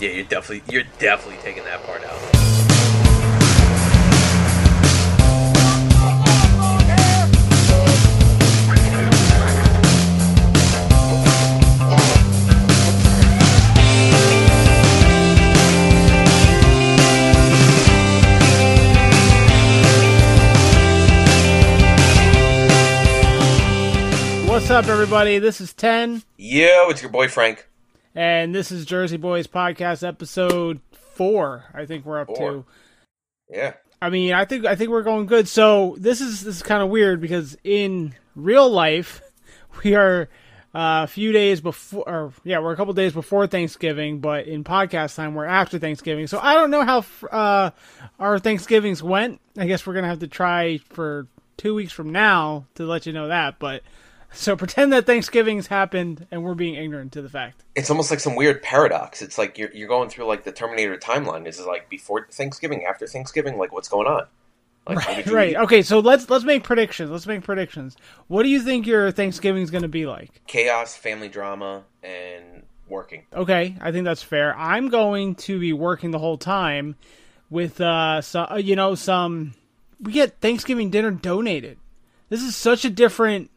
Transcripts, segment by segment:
Yeah, you're definitely you're definitely taking that part out. What's up, everybody? This is 10, Yo, it's your boy Frank. And this is Jersey Boys Podcast episode 4. I think we're up Four. to. Yeah. I mean, I think I think we're going good. So, this is this is kind of weird because in real life, we are uh, a few days before or yeah, we're a couple days before Thanksgiving, but in podcast time we're after Thanksgiving. So, I don't know how uh, our Thanksgivings went. I guess we're going to have to try for 2 weeks from now to let you know that, but so pretend that Thanksgiving's happened and we're being ignorant to the fact. It's almost like some weird paradox. It's like you're you're going through like the Terminator timeline. Is it like before Thanksgiving, after Thanksgiving? Like what's going on? Like, what did you Right. eat? Okay, so let's let's make predictions. Let's make predictions. What do you think your Thanksgiving's going to be like? Chaos, family drama, and working. Okay, I think that's fair. I'm going to be working the whole time with uh so, uh, you know some we get Thanksgiving dinner donated. This is such a different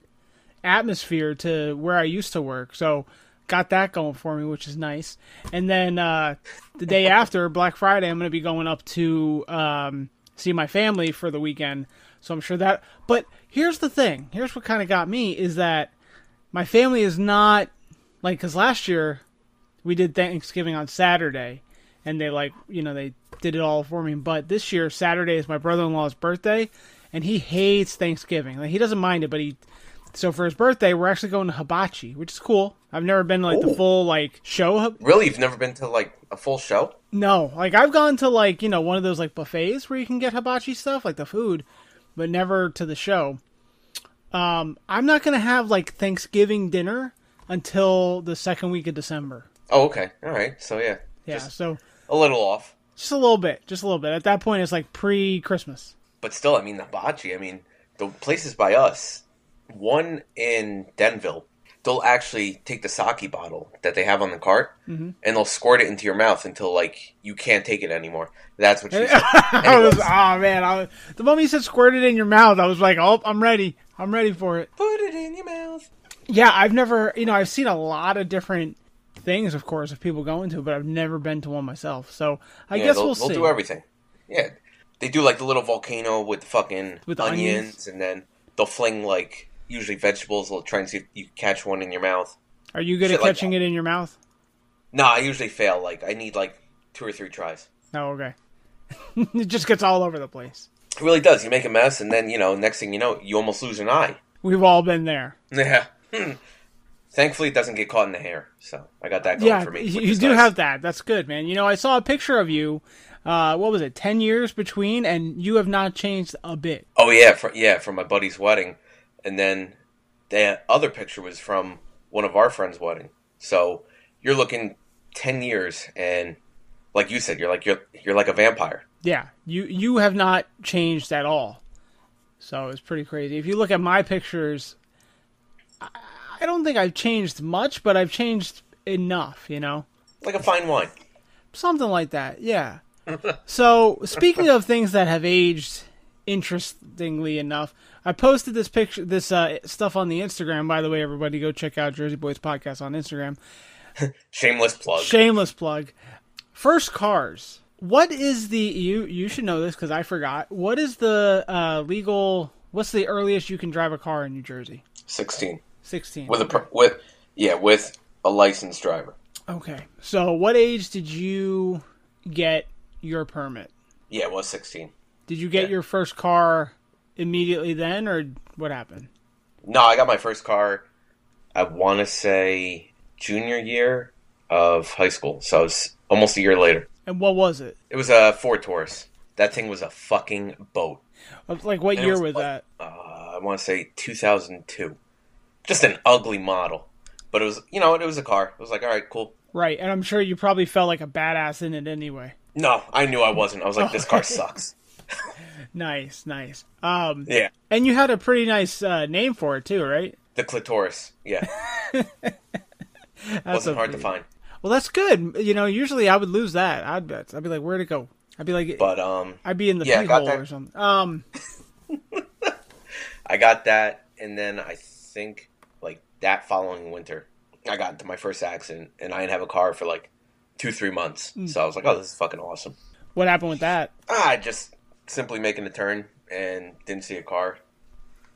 atmosphere to where I used to work. So got that going for me, which is nice. And then uh the day after Black Friday, I'm going to be going up to um see my family for the weekend. So I'm sure that but here's the thing. Here's what kind of got me is that my family is not like cuz last year we did Thanksgiving on Saturday, and they like you know they did it all for me. But this year Saturday is my brother-in-law's birthday, and he hates Thanksgiving. Like he doesn't mind it, but he so for his birthday we're actually going to hibachi, which is cool. I've never been to, like the full like show. Really, you've never been to like a full show? No, like I've gone to like you know one of those like buffets where you can get hibachi stuff like the food, but never to the show. Um, I'm not gonna have like Thanksgiving dinner until the second week of December. Oh, okay. All right. So yeah, Yeah, so a little off, Just a little bit, just a little bit. At that point, it's like pre-Christmas. but still, I mean, the hibachi. I mean, the places by us. One in Denville, they'll actually take the sake bottle that they have on the cart Mm-hmm. and they'll squirt it into your mouth until like you can't take it anymore. That's what she said. I was, oh man, I was, the moment you said "squirt it in your mouth," I was like, "Oh, I'm ready. I'm ready for it." Put it in your mouth. Yeah, I've never, you know, I've seen a lot of different things, of course, of people going to, but I've never been to one myself. So I Yeah, guess they'll, we'll they'll see. do everything. Yeah, they do like the little volcano with the fucking With the onions, onions. and then they'll fling like usually vegetables. They'll try and see if you catch one in your mouth. Are you good Shit at like catching that. it in your mouth? No, I usually fail. Like I need like two or three tries. No, okay. it just gets all over the place. It really does. You make a mess, and then you know, next thing you know, you almost lose an eye. We've all been there. Yeah. Hmm. Thankfully, it doesn't get caught in the hair, so I got that going yeah, for me. you, you do nice. have that. That's good, man. You know, I saw a picture of you. Uh, what was it? Ten years between, and you have not changed a bit. Oh yeah, for, yeah, from my buddy's wedding, and then the other picture was from one of our friends' wedding. So you're looking ten years, and like you said, you're like you're you're like a vampire. Yeah, you you have not changed at all. So it's pretty crazy. If you look at my pictures, I, I don't think I've changed much, but I've changed enough. You know, like a fine wine. something like that. Yeah. so speaking of things that have aged interestingly enough, I posted this picture, this uh, stuff on the Instagram. By the way, everybody go check out Jersey Boys Podcast on Instagram. Shameless plug. Shameless plug. First cars. What is the you? You should know this because I forgot. What is the uh, legal? What's the earliest you can drive a car in New Jersey? Sixteen. Sixteen. with a with yeah with a licensed driver. okay. So, what age did you get your permit? Yeah, it was sixteen. Did you get Yeah. your first car immediately then, or what happened? No, I got my first car. I want to say junior year of high school, so it was almost a year later. And what was it? It was a Ford Taurus. That thing was a fucking boat. Like, what And year was was like- that? Uh, I want to say 2002. Just an ugly model, but it was you know it was a car. It was like all right, cool. Right, and I'm sure you probably felt like a badass in it anyway. No, I knew I wasn't. I was like, this car sucks. Nice, nice. Um, Yeah, and you had a pretty nice uh, name for it too, right? the clitoris. Yeah, That's wasn't hard to find. Well, that's good. You know, usually I would lose that. I'd bet. I'd be like, where'd it go? I'd be like, But um, I'd be in the yeah, pee hole that. or something. Um, I got that, and then I think like that following winter, I got into my first accident, and I didn't have a car for like two, three months. Hmm. So I was like, "Oh, this is fucking awesome." what happened with that? Ah, I just simply making a turn and didn't see a car,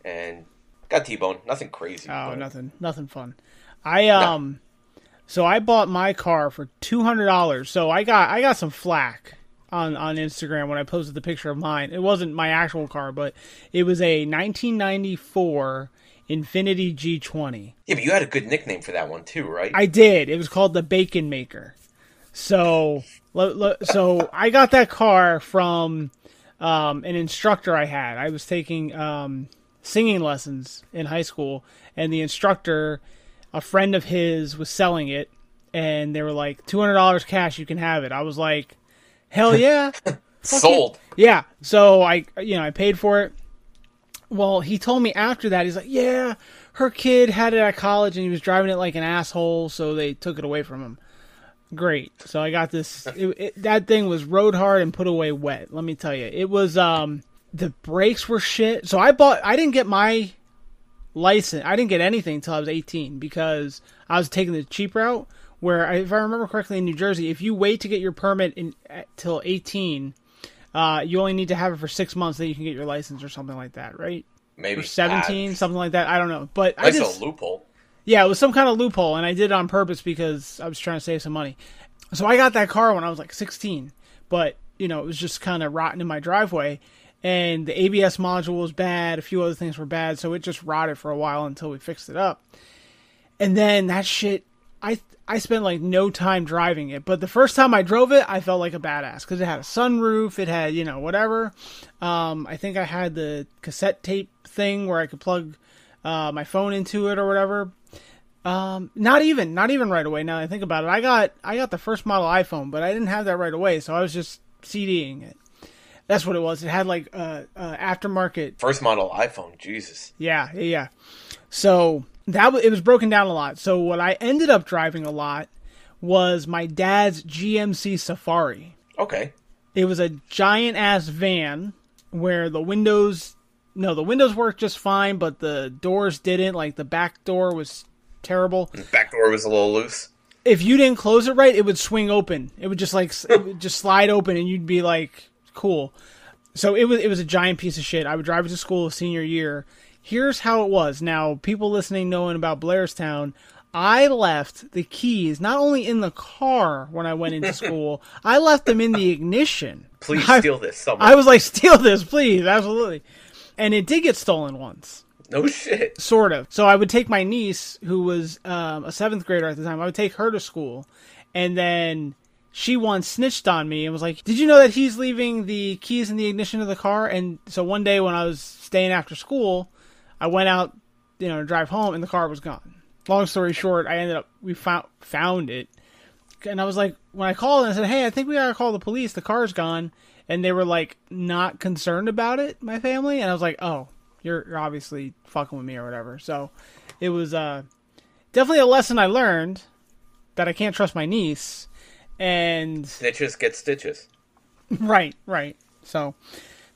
and got T-boned. Nothing crazy. Oh, but- nothing, nothing fun. I um, so I bought my car for two hundred dollars. So I got I got some flack on on Instagram when I posted the picture of mine. It wasn't my actual car, but it was a 1994 Infiniti G20. Yeah, but you had a good nickname for that one too, right? I did. It was called the Bacon Maker. So, so I got that car from um, an instructor I had. I was taking um, singing lessons in high school, and the instructor, a friend of his, was selling it, and they were like, two hundred dollars cash, you can have it. I was like, hell yeah, Sold. yeah. So I, you know, I paid for it. Well, he told me after that, he's like, yeah, her kid had it at college and he was driving it like an asshole, so they took it away from him. Great. So I got this. It, it, that thing was rode hard and put away wet. Let me tell you, it was. Um, the brakes were shit. So I bought. I didn't get my license. I didn't get anything until I was 18 because I was taking the cheap route. Where, if I remember correctly, in New Jersey, if you wait to get your permit until 18, uh, you only need to have it for six months, then you can get your license or something like that, right? Maybe Or 17, Ah, something like that. I don't know, but I just little loophole. Yeah, it was some kind of loophole, and I did it on purpose because I was trying to save some money. So I got that car when I was like 16, but you know it was just kind of rotting in my driveway, and the ABS module was bad. A few other things were bad, so it just rotted for a while until we fixed it up. And then that shit, I I spent like no time driving it, but the first time I drove it, I felt like a badass because it had a sunroof, it had you know whatever. Um, I think I had the cassette tape thing where I could plug uh, my phone into it or whatever. Um, not even, not even right away. Now that I think about it, I got I got the first model iPhone, but I didn't have that right away, so I was just CDing it. That's what it was. It had like uh, uh aftermarket First model iPhone. Jesus. yeah, yeah, yeah. So that w- it was broken down a lot. So what I ended up driving a lot was my dad's GMC Safari. Okay. It was a giant ass van where the windows no, the windows worked just fine, but the doors didn't. Like the back door was terrible. The Back door was a little loose. If you didn't close it right, it would swing open. It would just like it would just slide open, and you'd be like, "Cool." So it was it was a giant piece of shit. I would drive it to school senior year. Here's how it was. Now, people listening knowing about Blairstown, I left the keys not only in the car when I went into school, I left them in the ignition. Please I- steal this. I was like, steal this, please, absolutely. And it did get stolen once, no shit. sort of. So I would take my niece, who was um, a seventh grader at the time, I would take her to school, and then she once snitched on me and was like, "Did you know that he's leaving the keys in the ignition of the car?" And so one day when I was staying after school, I went out, you know, to drive home, and the car was gone. Long story short, I ended up we found found it, and I was like, when I called and I said, "Hey, I think we gotta call the police. The car's gone," and they were like not concerned about it, my family, and I was like, "Oh, you're, you're obviously fucking with me or whatever." So it was uh, definitely a lesson I learned that I can't trust my niece, and Snitches get stitches. right, right. So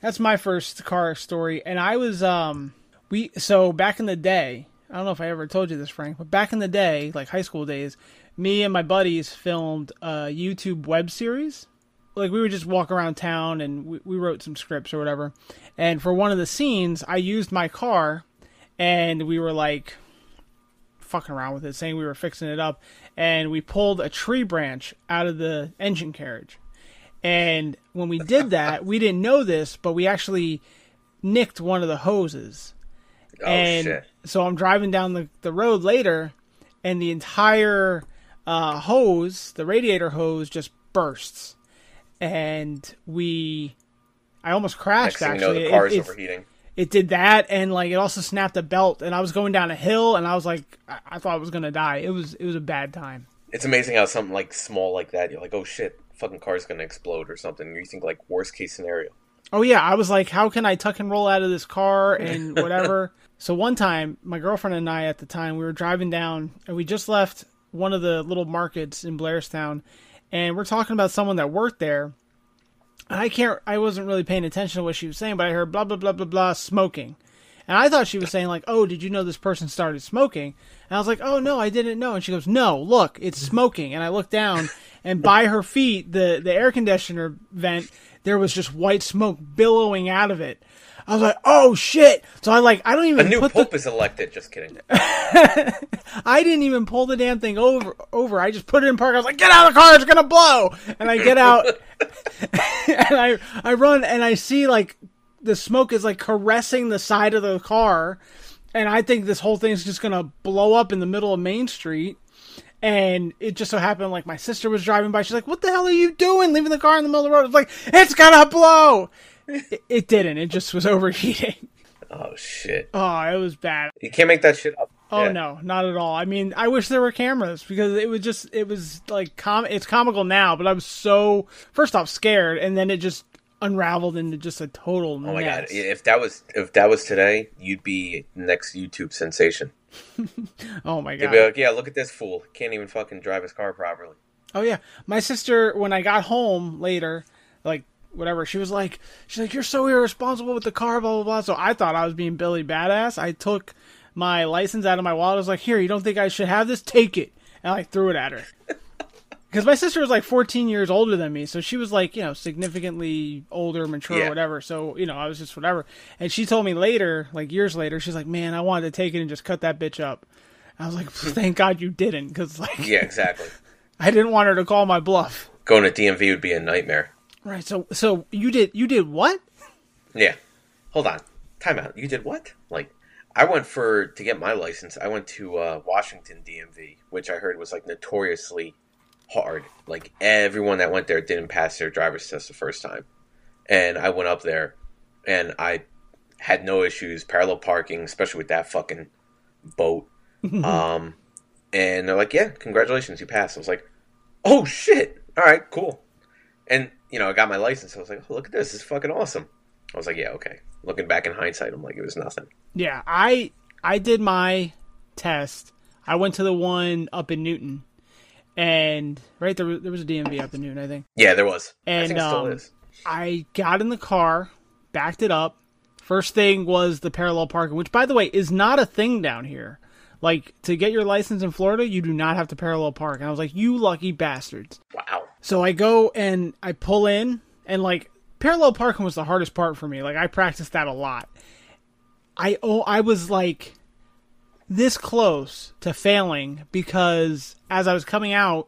that's my first car story, and I was um we so back in the day. I don't know if I ever told you this, Frank, but back in the day, like high school days, me and my buddies filmed a YouTube web series. Like we would just walk around town and we, we wrote some scripts or whatever. And for one of the scenes, I used my car, and we were like fucking around with it, saying we were fixing it up, and we pulled a tree branch out of the engine carriage. And when we did that, we didn't know this, but we actually nicked one of the hoses. Oh and shit. so I'm driving down the, the road later, and the entire uh, hose, the radiator hose, just bursts. And we, I almost crashed Next thing you actually. know, the car's it- overheating. it did that and like it also snapped a belt and i was going down a hill and i was like i, I thought i was gonna die it was it was a bad time It's amazing how something like small like that, you're like, oh shit, fucking car's gonna explode or something. You think like worst case scenario. oh yeah i was like how can i tuck and roll out of this car and whatever so one time my girlfriend and i at the time we were driving down and we just left one of the little markets in Blairstown, and we're talking about someone that worked there. I can't. I wasn't really paying attention to what she was saying, but I heard blah blah blah blah blah smoking, and I thought she was saying like, "Oh, did you know this person started smoking?" And I was like, "Oh no, I didn't know." And she goes, "No, look, it's smoking." And I looked down, and by her feet, the the air conditioner vent, there was just white smoke billowing out of it. I was like, "Oh shit!" So I like, I don't even A new pope the, is elected. Just kidding. I didn't even pull the damn thing over. Over. I just put it in park. I was like, "Get out of the car! It's gonna blow!" And I get out, and I I run, and I see like the smoke is like caressing the side of the car, and I think this whole thing's just gonna blow up in the middle of Main Street. And it just so happened, like my sister was driving by. She's like, "What the hell are you doing, leaving the car in the middle of the road?" It's like, "It's gonna blow." It, it didn't. It just was overheating. Oh shit! Oh, it was bad. You can't make that shit up. Oh Yeah. no, not at all. I mean, I wish there were cameras because it was just it was like com it's comical now, but I was so first off scared and then it just unraveled into just a total Oh my god! If that was if that was today, you'd be next YouTube sensation. Oh my god. like, yeah, look at this fool. Can't even fucking drive his car properly. Oh yeah, my sister when I got home later, like whatever, she was like, she's like, you're so irresponsible with the car, blah blah blah. So I thought I was being Billy badass. I took my license out of my wallet. I was like, here, you don't think I should have this? Take it, and I threw it at her. Because my sister was like 14 years older than me, so she was like, you know, significantly older, mature, Yeah. whatever. So, you know, I was just whatever. And she told me later, like years later, she's like, man, I wanted to take it and just cut that bitch up. I was like, thank God you didn't, because like Yeah, exactly. I didn't want her to call my bluff. Going to DMV would be a nightmare. Right. So so you did you did what? Yeah. Hold on. Time out. You did what? Like, I went for to get my license. I went to uh, Washington DMV, which I heard was like notoriously hard. Like everyone that went there didn't pass their driver's test the first time, and I went up there, and I had no issues parallel parking, especially with that fucking boat. um, and they're like, "Yeah, congratulations, you passed." I was like, "Oh shit! All right, cool." And you know, I got my license. I was like, "Oh, look at this! This is fucking awesome." I was like, "Yeah, okay." Looking back in hindsight, I'm like, it was nothing. Yeah, I I did my test. I went to the one up in Newton, and right there there was a DMV up in Newton, I think. Yeah, there was. I And, still um, is. I got in the car, backed it up. First thing was the parallel parking, which by the way is not a thing down here. Like to get your license in Florida, you do not have to parallel park. And I was like, "You lucky bastards." Wow. So I go and I pull in, and like parallel parking was the hardest part for me. Like I practiced that a lot. I oh I was like this close to failing because as I was coming out,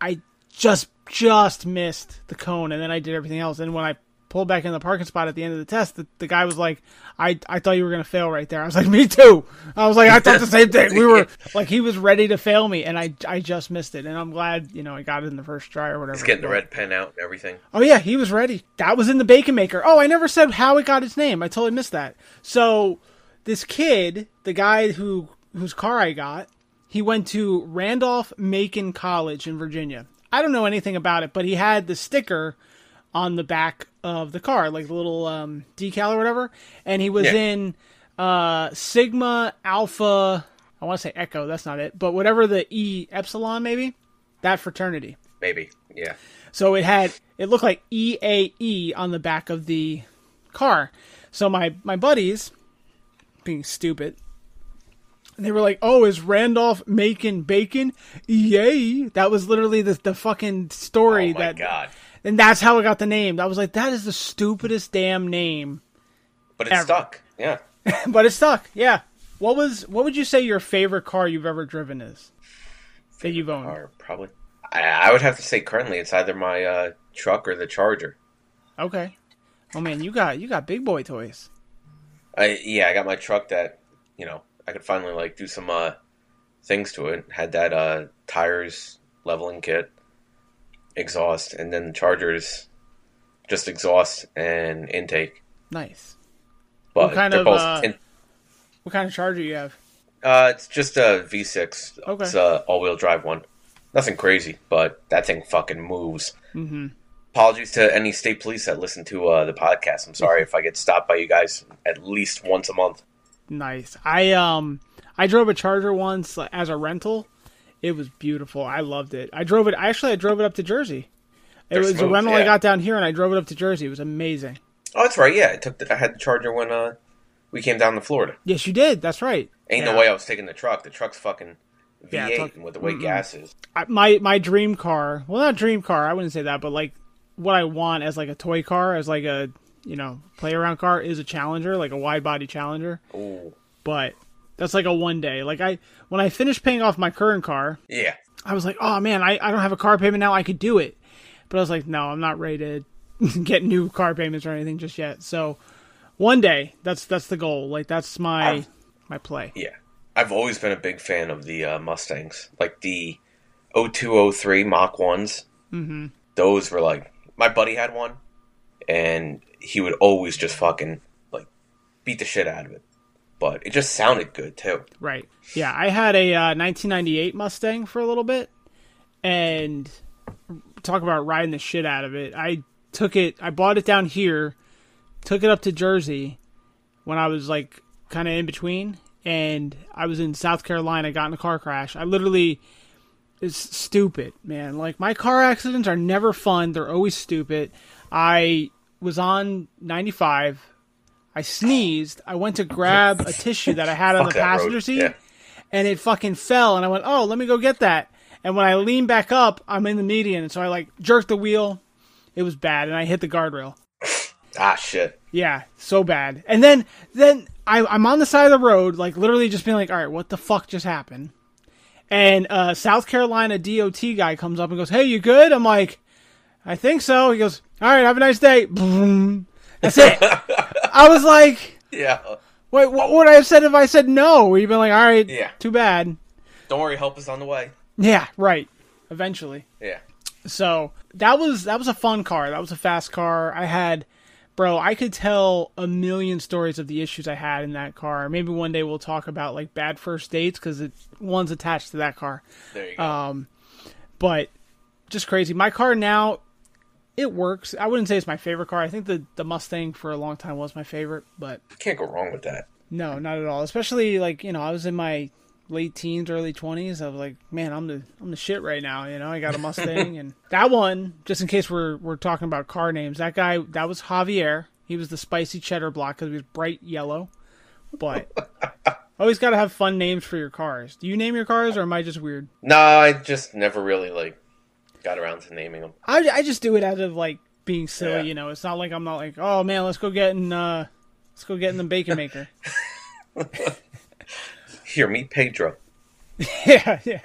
I just just missed the cone, and then I did everything else. And when I pulled back in the parking spot at the end of the test, the, the guy was like, "I I thought you were gonna fail right there." I was like, "Me too." I was like, "I thought the same thing." We were like, he was ready to fail me, and I I just missed it. And I'm glad you know I got it in the first try or whatever. He's getting the red pen out and everything. Oh yeah, he was ready. That was in the bacon maker. Oh, I never said how it got its name. I totally missed that. So this kid, the guy who whose car I got, he went to Randolph Macon College in Virginia. I don't know anything about it, but he had the sticker on the back of the car, like the little um, decal or whatever. And he was Yeah. in uh, Sigma Alpha. I want to say Echo. That's not it, but whatever the E Epsilon maybe that fraternity. Maybe. Yeah. So it had it looked like EAE on the back of the car. So my my buddies, being stupid, And they were like, "Oh, is Randolph making bacon? Yay!" That was literally the the fucking story Oh my that, god. and that's how it got the name. I was like, "That is the stupidest damn name," But it Ever. stuck. Yeah. but it stuck. Yeah. What was what would you say your favorite car you've ever driven is? That you've owned. Or probably. I, I would have to say currently it's either my uh, truck or the Charger. Okay. Oh man, you got you got big boy toys. I yeah, I got my truck that you know I could finally like do some uh, things to it. Had that uh, tires leveling kit, exhaust, and then the Chargers just exhaust and intake. Nice. But What kind of, both uh, in- What kind of charger you have? uh, it's just a V6. Okay. It's a all-wheel drive one. Nothing crazy, but that thing fucking moves. Mm-hmm. Apologies to any state police that listen to uh, the podcast. I'm sorry if I get stopped by you guys at least once a month. Nice. I um I drove a Charger once as a rental It was beautiful. I loved it. I drove it. Actually, I drove it up to Jersey. It They're was a smooth, rental I got down here, and I drove it up to Jersey. It was amazing. Oh, that's right. Yeah, I took. The, I had the Charger when uh we came down to Florida. Yes, you did. That's right. Ain't Yeah. no way I was taking the truck. The truck's fucking V8 Yeah, talk- with the way gas is. I, my my dream car. Well, not dream car. I wouldn't say that, but like what I want as like a toy car, as like a you know play around car, is a Challenger, like a wide body Challenger. But that's like a one day. Like I when I finished paying off my current car, yeah. I was like, oh man, I, I don't have a car payment now. I could do it. But I was like, no, I'm not ready to get new car payments or anything just yet. So one day, that's that's the goal. Like that's my I've- my play. Yeah. I've always been a big fan of the uh, Mustangs. Like the 0203 Mach 1s. Mm-hmm. Those were like, my buddy had one, and he would always just fucking, like, beat the shit out of it. But it just sounded good, too. Right. Yeah, I had a uh, 1998 Mustang for a little bit, and talk about riding the shit out of it. I took it. I bought it down here, took it up to Jersey when I was like kind of in between, and I was in South Carolina. Got in a car crash. I literally. It's stupid, man. Like my car accidents are never fun. They're always stupid. I was on 95. I sneezed. I went to grab a tissue that I had on the passenger seat, Yeah. and it fucking fell. And I went, "Oh, let me go get that." And when I leaned back up, I'm in the median, and so I like jerked the wheel. It was bad, and I hit the guardrail. Ah, shit. Yeah, so bad. And then then I, I'm on the side of the road, like literally just being like, "All right, what the fuck just happened?" And uh, South Carolina DOT guy comes up and goes, "Hey, you good?" I'm like, "I think so." He goes, "All right, have a nice day." That's it. I was like, Yeah. "Wait, what would I have said if I said no?" We'd been like, "All right, Yeah. too bad." Don't worry, help is on the way. Yeah, right. Eventually. Yeah. So that was that was a fun car. That was a fast car. I had, bro. I could tell a million stories of the issues I had in that car. Maybe one day we'll talk about like bad first dates because it one's attached to that car. There you go. Um, but just crazy. My car now, it works. I wouldn't say it's my favorite car. I think the the Mustang for a long time was my favorite, but Can't go wrong with that. no, not at all. Especially like you know, I was in my late teens, early twenties. I was like, man, I'm the I'm the shit right now. You know, I got a Mustang, and that one, just in case we're we're talking about car names, that guy that was Javier. He was the spicy cheddar block because he was bright yellow. But always got to have fun names for your cars. Do you name your cars, or am I just weird? No, I just never really, like, got around to naming them. I I just do it out of like being silly. Yeah. You know, it's not like I'm not like, oh man, let's go get in uh, let's go get in the bacon maker. Here, meet Pedro. yeah, yeah.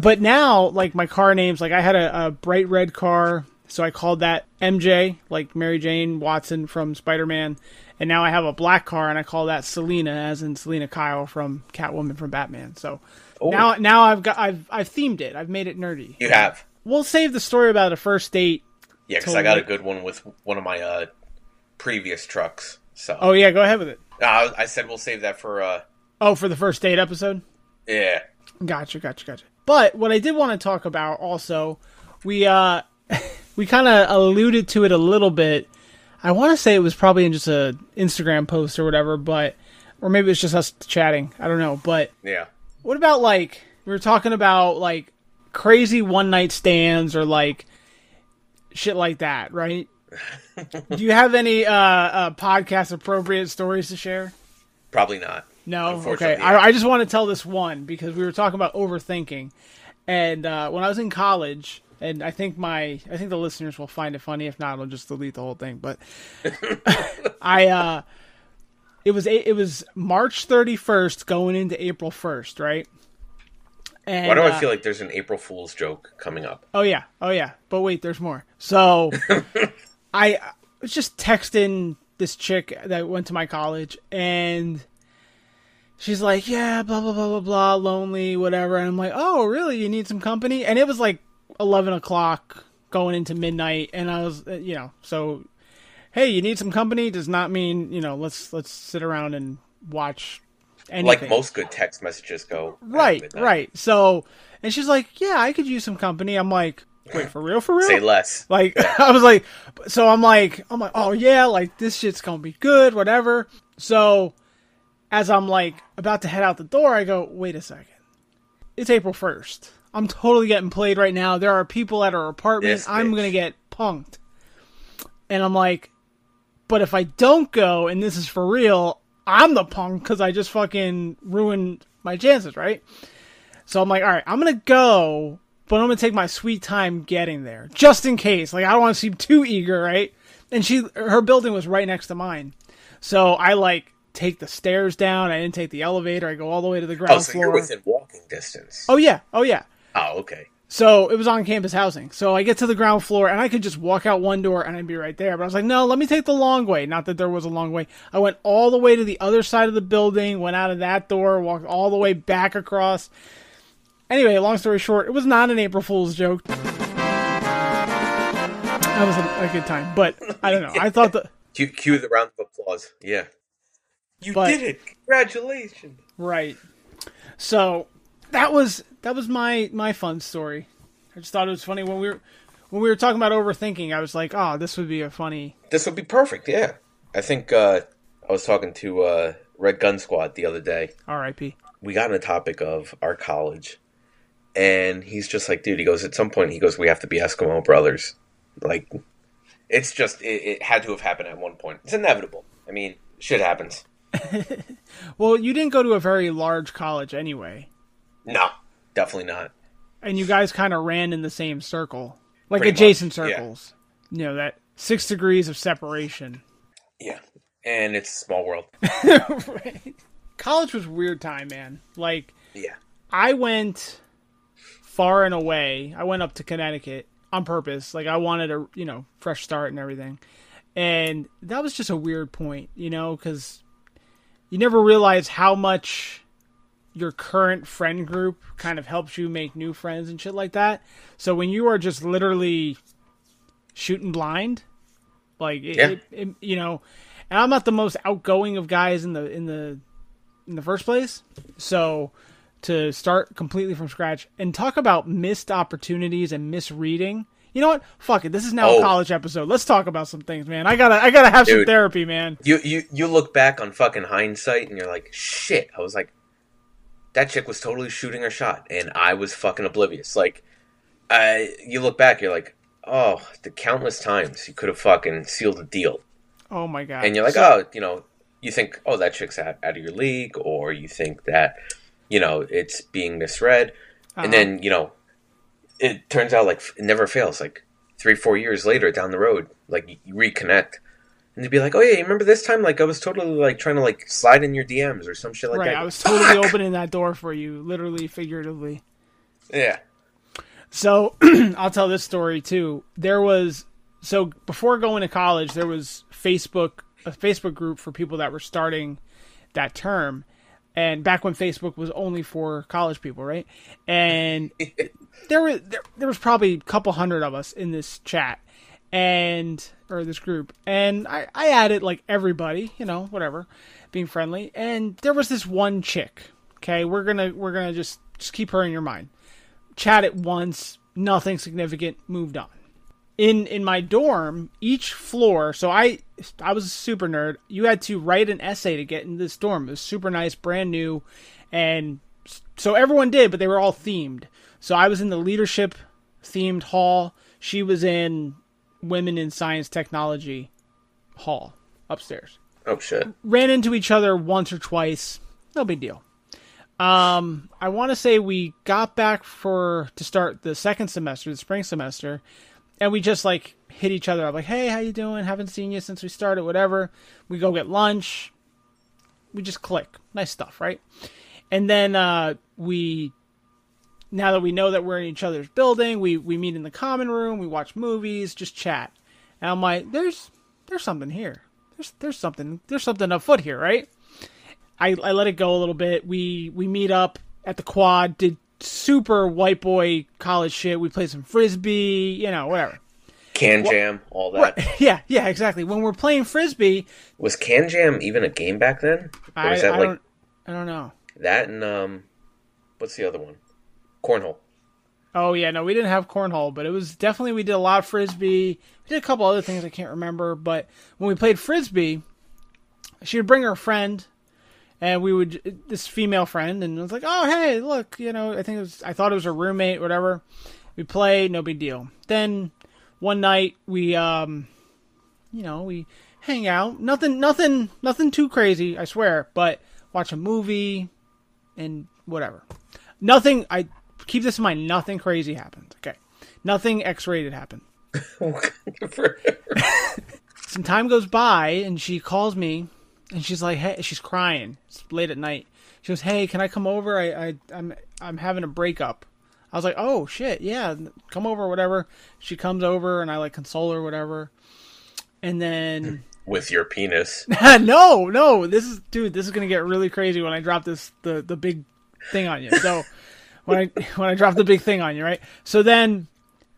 But now, like my car names, like I had a, a bright red car, so I called that MJ, like Mary Jane Watson from Spider Man, and now I have a black car, and I call that Selena, as in Selina Kyle from Catwoman from Batman. So Oh, now, now I've got I've I've themed it. I've made it nerdy. you have. We'll save the story about a first date. Yeah, because I got a good one with one of my uh, previous trucks. So Oh yeah, go ahead with it. Uh, I said we'll save that for. Uh, Oh, for the first date episode. yeah, Gotcha, gotcha, gotcha. But what I did want to talk about also, we uh we kind of alluded to it a little bit. I want to say it was probably in just a Instagram post or whatever, but or maybe it's just us chatting. I don't know. But yeah. what about like we were talking about like crazy one night stands or like shit like that, right? Do you have any uh, uh podcast appropriate stories to share? Probably not. No, okay. I. I just want to tell this one because we were talking about overthinking, and uh, when I was in college, and I think my I think the listeners will find it funny. If not, I'll just delete the whole thing. But I, uh, it was it was March thirty first going into April first, right? And, Why do uh, I feel like there's an April Fool's joke coming up? Oh yeah, oh yeah. But wait, there's more. So I was just texting this chick that went to my college, and she's like, "Yeah, blah blah blah blah blah, lonely, whatever." And I'm like, "Oh, really? You need some company?" And it was like eleven o'clock, going into midnight, and I was, uh, you know, so hey, you need some company does not mean you know let's let's sit around and watch. Anything. Like most good text messages go. Right, right. So, and she's like, "Yeah, I could use some company." I'm like, "Wait, for real? For real?" Say less. Like I was like, so I'm like, I'm like, oh yeah, like this shit's gonna be good, whatever. So as I'm like about to head out the door, I go, wait a second. it's April first. I'm totally getting played right now. There are people at our apartment. I'm gonna get punked. And I'm like, but if I don't go and this is for real, I'm the punk because I just fucking ruined my chances, right? So I'm like, all right, I'm gonna go, but I'm gonna take my sweet time getting there, just in case. Like I don't want to seem too eager, right? And she, her building was right next to mine, so I like take the stairs down. I didn't take the elevator. I go all the way to the ground Oh, so floor. you're within walking distance. oh yeah, oh yeah. Oh, okay. So it was on campus housing. So I get to the ground floor and I could just walk out one door and I'd be right there. But I was like, no, let me take the long way. Not that there was a long way. I went all the way to the other side of the building, went out of that door, walked all the way back across. Anyway, long story short, it was not an April Fool's joke. That was a, a good time. But I don't know. I thought the. Cue, cue the round of applause. Yeah. You But- did it. Congratulations. Right. So that was that was my my fun story. I just thought it was funny when we were when we were talking about overthinking. I was like, oh, this would be a funny. This would be perfect. Yeah. I think uh, I was talking to uh, Red Gun Squad the other day. R.I.P. we got on the topic of our college, and he's just like, dude, he goes, at some point, he goes, we have to be Eskimo brothers. Like, it's just, it, it had to have happened at one point. It's inevitable. I mean, shit happens. Well, you didn't go to a very large college anyway, No, definitely not. and you guys kind of ran in the same circle, like Pretty adjacent much, yeah. circles. You know that six degrees of separation. Yeah. And it's a small world. right. College was a weird time, man. Like Yeah. I went far and away. I went up to Connecticut on purpose. Like I wanted a you know fresh start and everything, and that was just a weird point, you know, because you never realize how much your current friend group kind of helps you make new friends and shit like that. So when you are just literally shooting blind, like it, Yeah. it, it, you know, and I'm not the most outgoing of guys in the in the in the first place, so to start completely from scratch and talk about missed opportunities and misreading. You know what? Fuck it. This is now a Oh. college episode. Let's talk about some things, man. I gotta, I gotta have some therapy, man. You, you, you look back on fucking hindsight and you're like, shit. I was like, that chick was totally shooting her shot and I was fucking oblivious. Like, I, you look back, you're like, oh, the countless times you could have fucking sealed a deal. Oh my god. and you're like, So- oh, you know, you think, oh, that chick's out, out of your league, or you think that, you know, it's being misread, Uh-huh. and then you know, it turns out like it never fails. Like three, four years later down the road, like you reconnect, and you'd be like, oh yeah, you remember this time? Like I was totally like trying to like slide in your DMs or some shit like right. that. I was totally Fuck! opening that door for you, literally, figuratively. Yeah. So I'll tell this story too. There was so before going to college, there was Facebook a Facebook group for people that were starting that term, and back when Facebook was only for college people, right? And there was there, there was probably a couple hundred of us in this chat, and or this group, and I I added like everybody, you know, whatever, being friendly, and there was this one chick. Okay, we're gonna we're gonna just just keep her in your mind chat it once, nothing significant, moved on. In in my dorm, each floor, so I I was a super nerd. You had to write an essay to get in this dorm. It was super nice, brand new, and so everyone did, but they were all themed. So I was in the leadership themed hall. She was in women in science technology hall upstairs Oh shit. ran into each other once or twice. No big deal. Um, I want to say we got back for to start the second semester, the spring semester, and we just like hit each other up, like, "Hey, how you doing? Haven't seen you since we started. Whatever." We go get lunch. We just click. Nice stuff, right? And then uh, we, now that we know that we're in each other's building, we we meet in the common room. We watch movies, just chat. And I'm like, "There's there's something here. There's there's something there's something afoot here, right?" I, I let it go a little bit. We we meet up at the quad, did super white boy college shit. We played some frisbee, you know, whatever. KanJam, all that. Yeah, yeah, exactly. When we're playing frisbee, Was KanJam even a game back then? Or I, that I like don't I don't know. that and um, what's the other one? Cornhole. Oh yeah, no, we didn't have cornhole, but it was definitely we did a lot of frisbee. We did a couple other things I can't remember, but when we played frisbee, she would bring her friend, and we would this female friend, and I was like, oh hey, look, you know, I think it was I thought it was her roommate, whatever. We play, no big deal. Then one night we um, you know, we hang out, nothing, nothing, nothing too crazy, I swear, but watch a movie and whatever. Nothing. I keep this in mind. Nothing crazy happened. Okay, nothing X-rated happened. Some time goes by, and she calls me, and she's like, "Hey," she's crying. It's late at night. She goes, "Hey, can I come over? I, I I'm I'm having a breakup." I was like, "Oh shit, yeah, come over, whatever." She comes over, and I like console her, whatever. And then with your penis. no, no, this is dude. This is gonna get really crazy when I drop this the the big thing on you. So when I when I drop the big thing on you, right? So then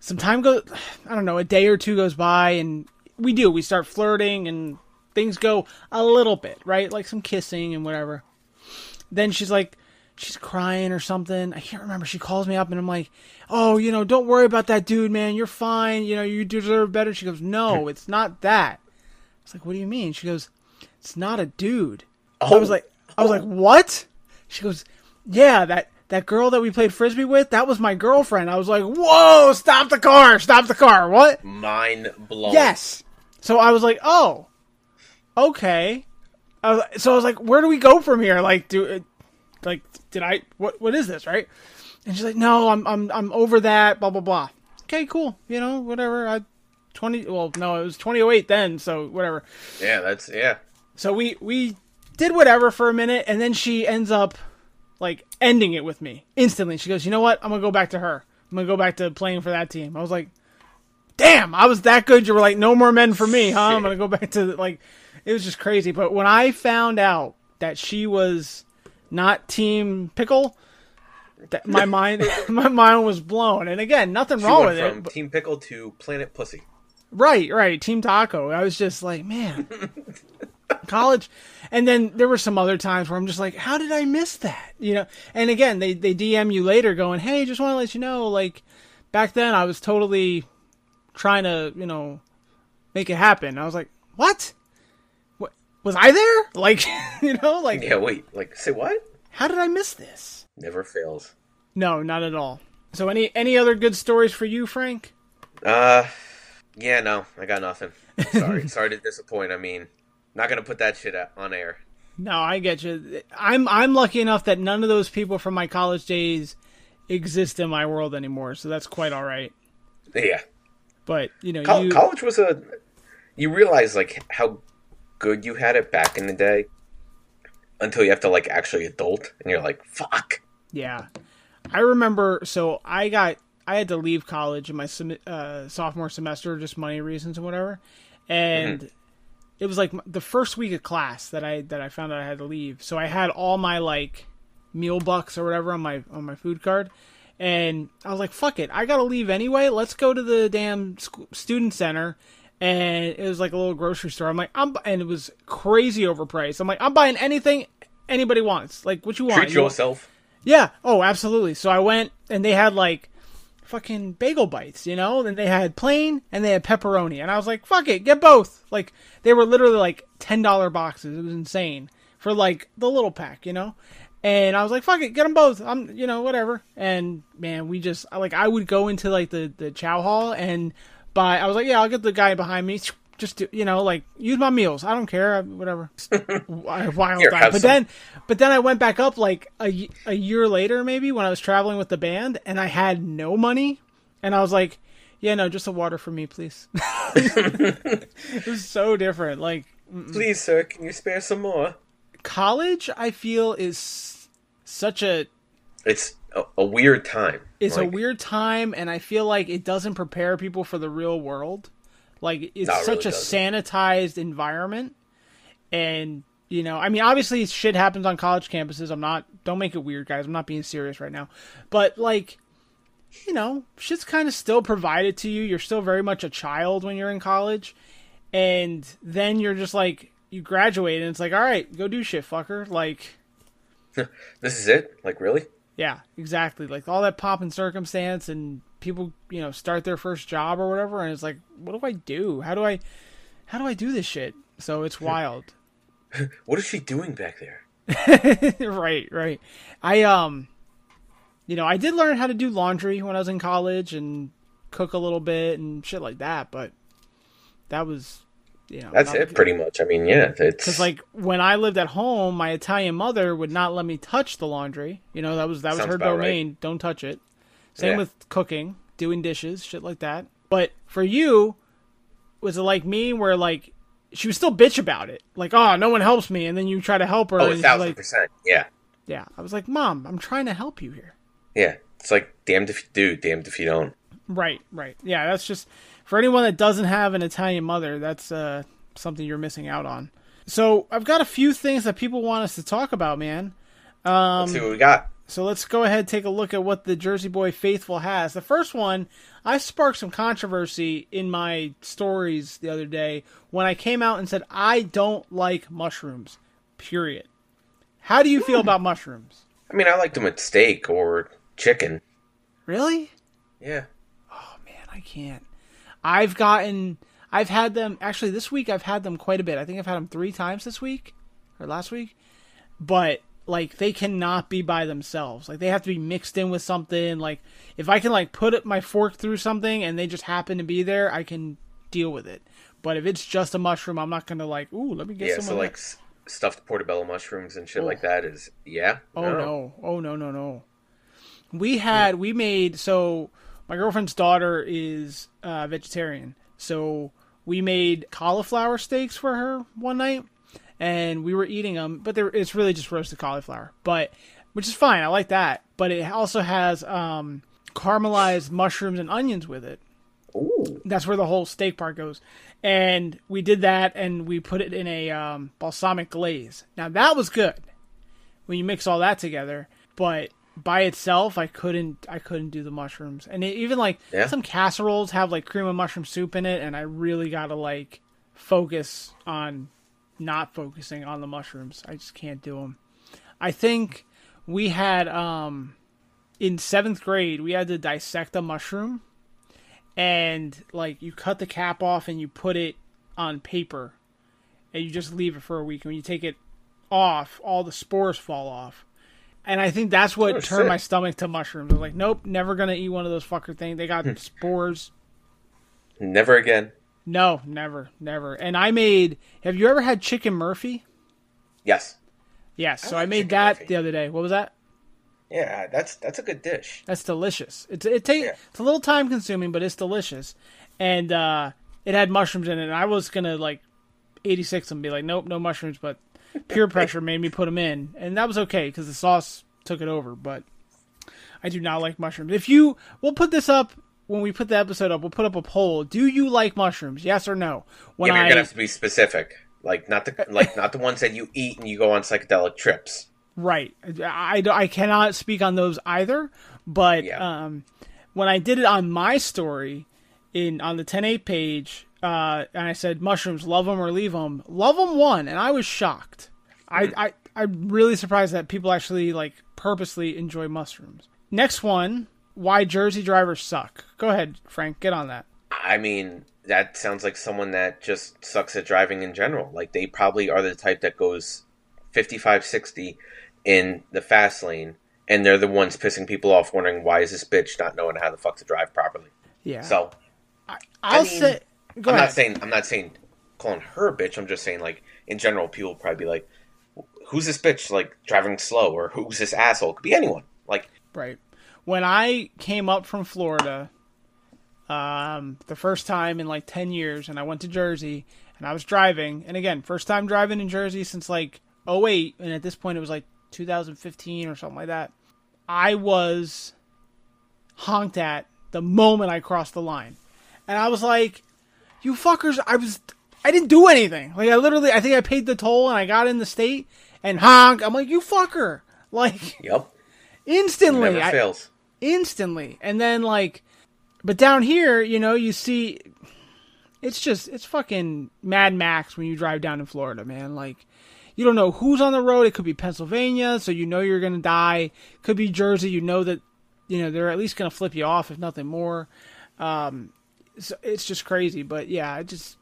some time goes. I don't know, a day or two goes by, and we do. We start flirting, and things go a little bit right, like some kissing and whatever. Then she's like. She's crying or something. I can't remember. She calls me up and I'm like, "Oh, you know, don't worry about that dude, man. You're fine. You know, you deserve better." She goes, "No, it's not that." I was like, "What do you mean?" She goes, "It's not a dude." Oh. I was like, "I was like, what?" She goes, "Yeah, that that girl that we played frisbee with, that was my girlfriend." I was like, "Whoa! Stop the car! Stop the car! What?" Mind blown. Yes. So I was like, "Oh, okay." I was, so I was like, "Where do we go from here?" Like, do uh, like did I what what is this right? And she's like, "No, I'm I'm I'm over that." Blah blah blah. Okay, cool. You know, whatever. I twenty. Well, no, it was twenty oh eight then. So whatever. Yeah, that's yeah. So we we did whatever for a minute, and then she ends up like ending it with me instantly. She goes, "You know what? I'm gonna go back to her. I'm gonna go back to playing for that team." I was like, "Damn, I was that good." You were like, "No more men for me, huh?" I'm gonna go back to like. It was just crazy. But when I found out that she was not Team Pickle, that my mind my mind was blown. And again, nothing she wrong with from it. but- Team Pickle to Planet Pussy. Right, right. Team Taco. I was just like, man, college. And then there were some other times where I'm just like, how did I miss that? You know. And again, they they DM you later, going, hey, just want to let you know, like back then I was totally trying to, you know, make it happen. I was like, what? What was I there? Like, you know, like Yeah, wait. Like, say what? how did I miss this? Never fails. No, not at all. So any any other good stories for you, Frank? Uh, yeah, no, I got nothing. Sorry, sorry to disappoint. I mean, not gonna put that shit on air. No, I get you. I'm I'm lucky enough that none of those people from my college days exist in my world anymore, so that's quite all right. Yeah, But you know, Col- you college was a. You realize like how good you had it back in the day, until you have to like actually adult, and you're like, fuck. yeah. I remember. So I got I had to leave college in my sem- uh, sophomore semester, just money reasons and whatever, and. It was like the first week of class that I that I found out I had to leave. So I had all my like meal bucks or whatever on my on my food card, and I was like, "Fuck it, I gotta leave anyway. Let's go to the damn student center." And it was like a little grocery store. I'm like, I'm and it was crazy overpriced. I'm like, I'm buying anything anybody wants. Like, what you want? Treat You want- yourself. yeah. Oh, absolutely. So I went and they had like fucking bagel bites, you know? And they had plain and they had pepperoni. And I was like, fuck it, get both. Like they were literally like $10 boxes. It was insane for like the little pack, you know? And I was like, fuck it, get them both. I'm, you know, whatever. And man, we just like I would go into like the the chow hall and buy. I was like, yeah, I'll get the guy behind me. Just to, you know, like use my meals. I don't care. Whatever. I wild Here, But some. then, but then I went back up like a, a year later, maybe when I was traveling with the band, and I had no money, and I was like, yeah, no, just a water for me, please. it was so different. Like Please, sir, can you spare some more? college, I feel is such a It's a, a weird time. it's a weird time and i feel like it doesn't prepare people for the real world like it's No, it such really a doesn't. sanitized environment and you know i mean obviously shit happens on college campuses i'm not don't make it weird guys i'm not being serious right now but like you know shit's kind of still provided to you you're still very much a child when you're in college and then you're just like you graduate and it's like all right go do shit fucker like This is it? Like really? yeah, exactly. Like all that pomp and circumstance, and people, you know, start their first job or whatever, and it's like, what do I do? How do I, how do I do this shit? So it's wild. What is she doing back there? right, right. I um, you know, I did learn how to do laundry when I was in college and cook a little bit and shit like that, but that was, you know, That's it, pretty much. I mean, yeah, it's Because like when I lived at home, my Italian mother would not let me touch the laundry. You know that was that was her about right. domain. Don't touch it. Same Yeah. with cooking, doing dishes, shit like that. But for you, was it like me where like she was still bitch about it? Like, oh, no one helps me, and then you try to help her, oh, a thousand like, percent. Yeah, yeah. I was like, mom, I'm trying to help you here. yeah. It's like damned if you do, damned if you don't. Right, right. Yeah, that's just for anyone that doesn't have an Italian mother, that's uh, something you're missing out on. So I've got a few things that people want us to talk about, man. Um, Let's see what we got. So let's go ahead and take a look at what the Jersey Boy faithful has. The first one, I sparked some controversy in my stories the other day when I came out and said I don't like mushrooms. Period. How do you feel hmm. about mushrooms? I mean, I liked them with steak or chicken. Really? Yeah. Oh man, I can't. I've gotten I've had them actually this week I've had them quite a bit. I think I've had them 3 times this week or last week. But like they cannot be by themselves. Like they have to be mixed in with something. Like if I can like put my fork through something and they just happen to be there, I can deal with it. But if it's just a mushroom, I'm not gonna like, ooh, let me get Yeah, some so like s- stuffed portobello mushrooms and shit Oh. like that is yeah. Oh no. Oh no no no. We had we made so my girlfriend's daughter is uh, vegetarian, so we made cauliflower steaks for her one night, and we were eating them. But they're, it's really just roasted cauliflower, but which is fine. I like that. But it also has um, caramelized mushrooms and onions with it. Ooh. That's where the whole steak part goes. And we did that, and we put it in a um, balsamic glaze. Now that was good when you mix all that together. But by itself, I couldn't. I couldn't do the mushrooms. And it, even like Yeah. some casseroles have like cream of mushroom soup in it, and I really gotta like focus on not focusing on the mushrooms. I just can't do them. I think we had um in seventh grade we had to dissect a mushroom and like you cut the cap off and you put it on paper and you just leave it for a week and when you take it off all the spores fall off and i think that's what Oh, turned sick. my stomach to mushrooms i was like nope never gonna eat one of those fucker things they got spores Never again. No never never and i made have you ever had chicken murphy Yes. yes so I i, made that Murphy. the other day what was that Yeah, that's that's a good dish. That's delicious. It's it take Yeah. it's a little time consuming, but it's delicious. And uh, it had mushrooms in it. And I was gonna like eighty six and be like, nope, no mushrooms. But peer pressure made me put them in, and that was okay because the sauce took it over. But I do not like mushrooms. If you, we'll put this up when we put the episode up. We'll put up a poll. Do you like mushrooms? Yes or no? When yeah, you're I gonna have to be specific. Like not the like not the ones that you eat and you go on psychedelic trips. Right. I, I, cannot speak on those either, but Yeah. um, when I did it on my story in on the 10.8 page, uh, and I said mushrooms, love them or leave them, love them won, and I was shocked. I, I I'm really surprised that people actually like purposely enjoy mushrooms. Next one, why Jersey drivers suck. Go ahead, Frank, get on that. I mean, that sounds like someone that just sucks at driving in general. Like they probably are the type that goes 55 60 in the fast lane and they're the ones pissing people off wondering why is this bitch not knowing how the fuck to drive properly. Yeah. So, I'll mean, say. Go I'm ahead. not saying I'm not saying calling her a bitch. I'm just saying like in general people probably be like who's this bitch like driving slow or who's this asshole? Could be anyone. Like Right. When I came up from Florida, um, the first time in like 10 years, and I went to Jersey, and I was driving, and again, first time driving in Jersey since like 08, and at this point it was like 2015 or something like that. I was honked at the moment I crossed the line. And I was like, you fuckers, I was, I didn't do anything. Like, I literally, I think I paid the toll and I got in the state and honk. I'm like, you fucker. Like, yep, instantly. never I- fails. Instantly. And then like but down here, you know, you see it's just it's fucking Mad Max when you drive down in Florida, man. Like you don't know who's on the road. It could be Pennsylvania, so you know you're going to die. Could be Jersey, you know that you know they're at least going to flip you off if nothing more. Um so it's just crazy, but yeah, I just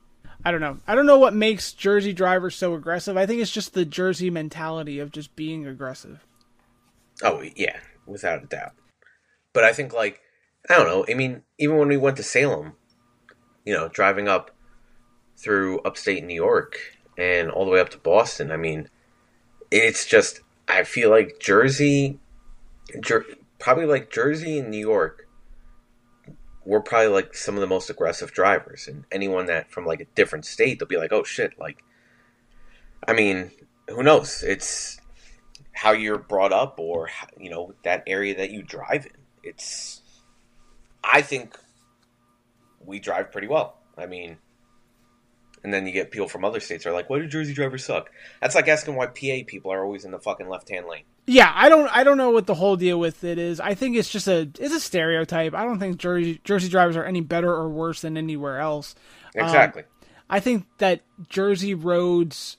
I don't know. I don't know what makes Jersey drivers so aggressive. I think it's just the Jersey mentality of just being aggressive. Oh yeah, without a doubt. But I think like I don't know. I mean, even when we went to Salem, you know, driving up through upstate New York and all the way up to Boston. I mean, it's just I feel like Jersey, Jer- probably like Jersey and New York, we're probably like some of the most aggressive drivers, and anyone that from like a different state, they'll be like, "Oh shit!" Like, I mean, who knows? It's how you're brought up, or you know that area that you drive in. It's, I think, we drive pretty well. I mean, and then you get people from other states are like, "Why do Jersey drivers suck?" That's like asking why PA people are always in the fucking left hand lane. Yeah, I don't I don't know what the whole deal with it is. I think it's just a it's a stereotype. I don't think Jersey Jersey drivers are any better or worse than anywhere else. Exactly. Um, I think that Jersey roads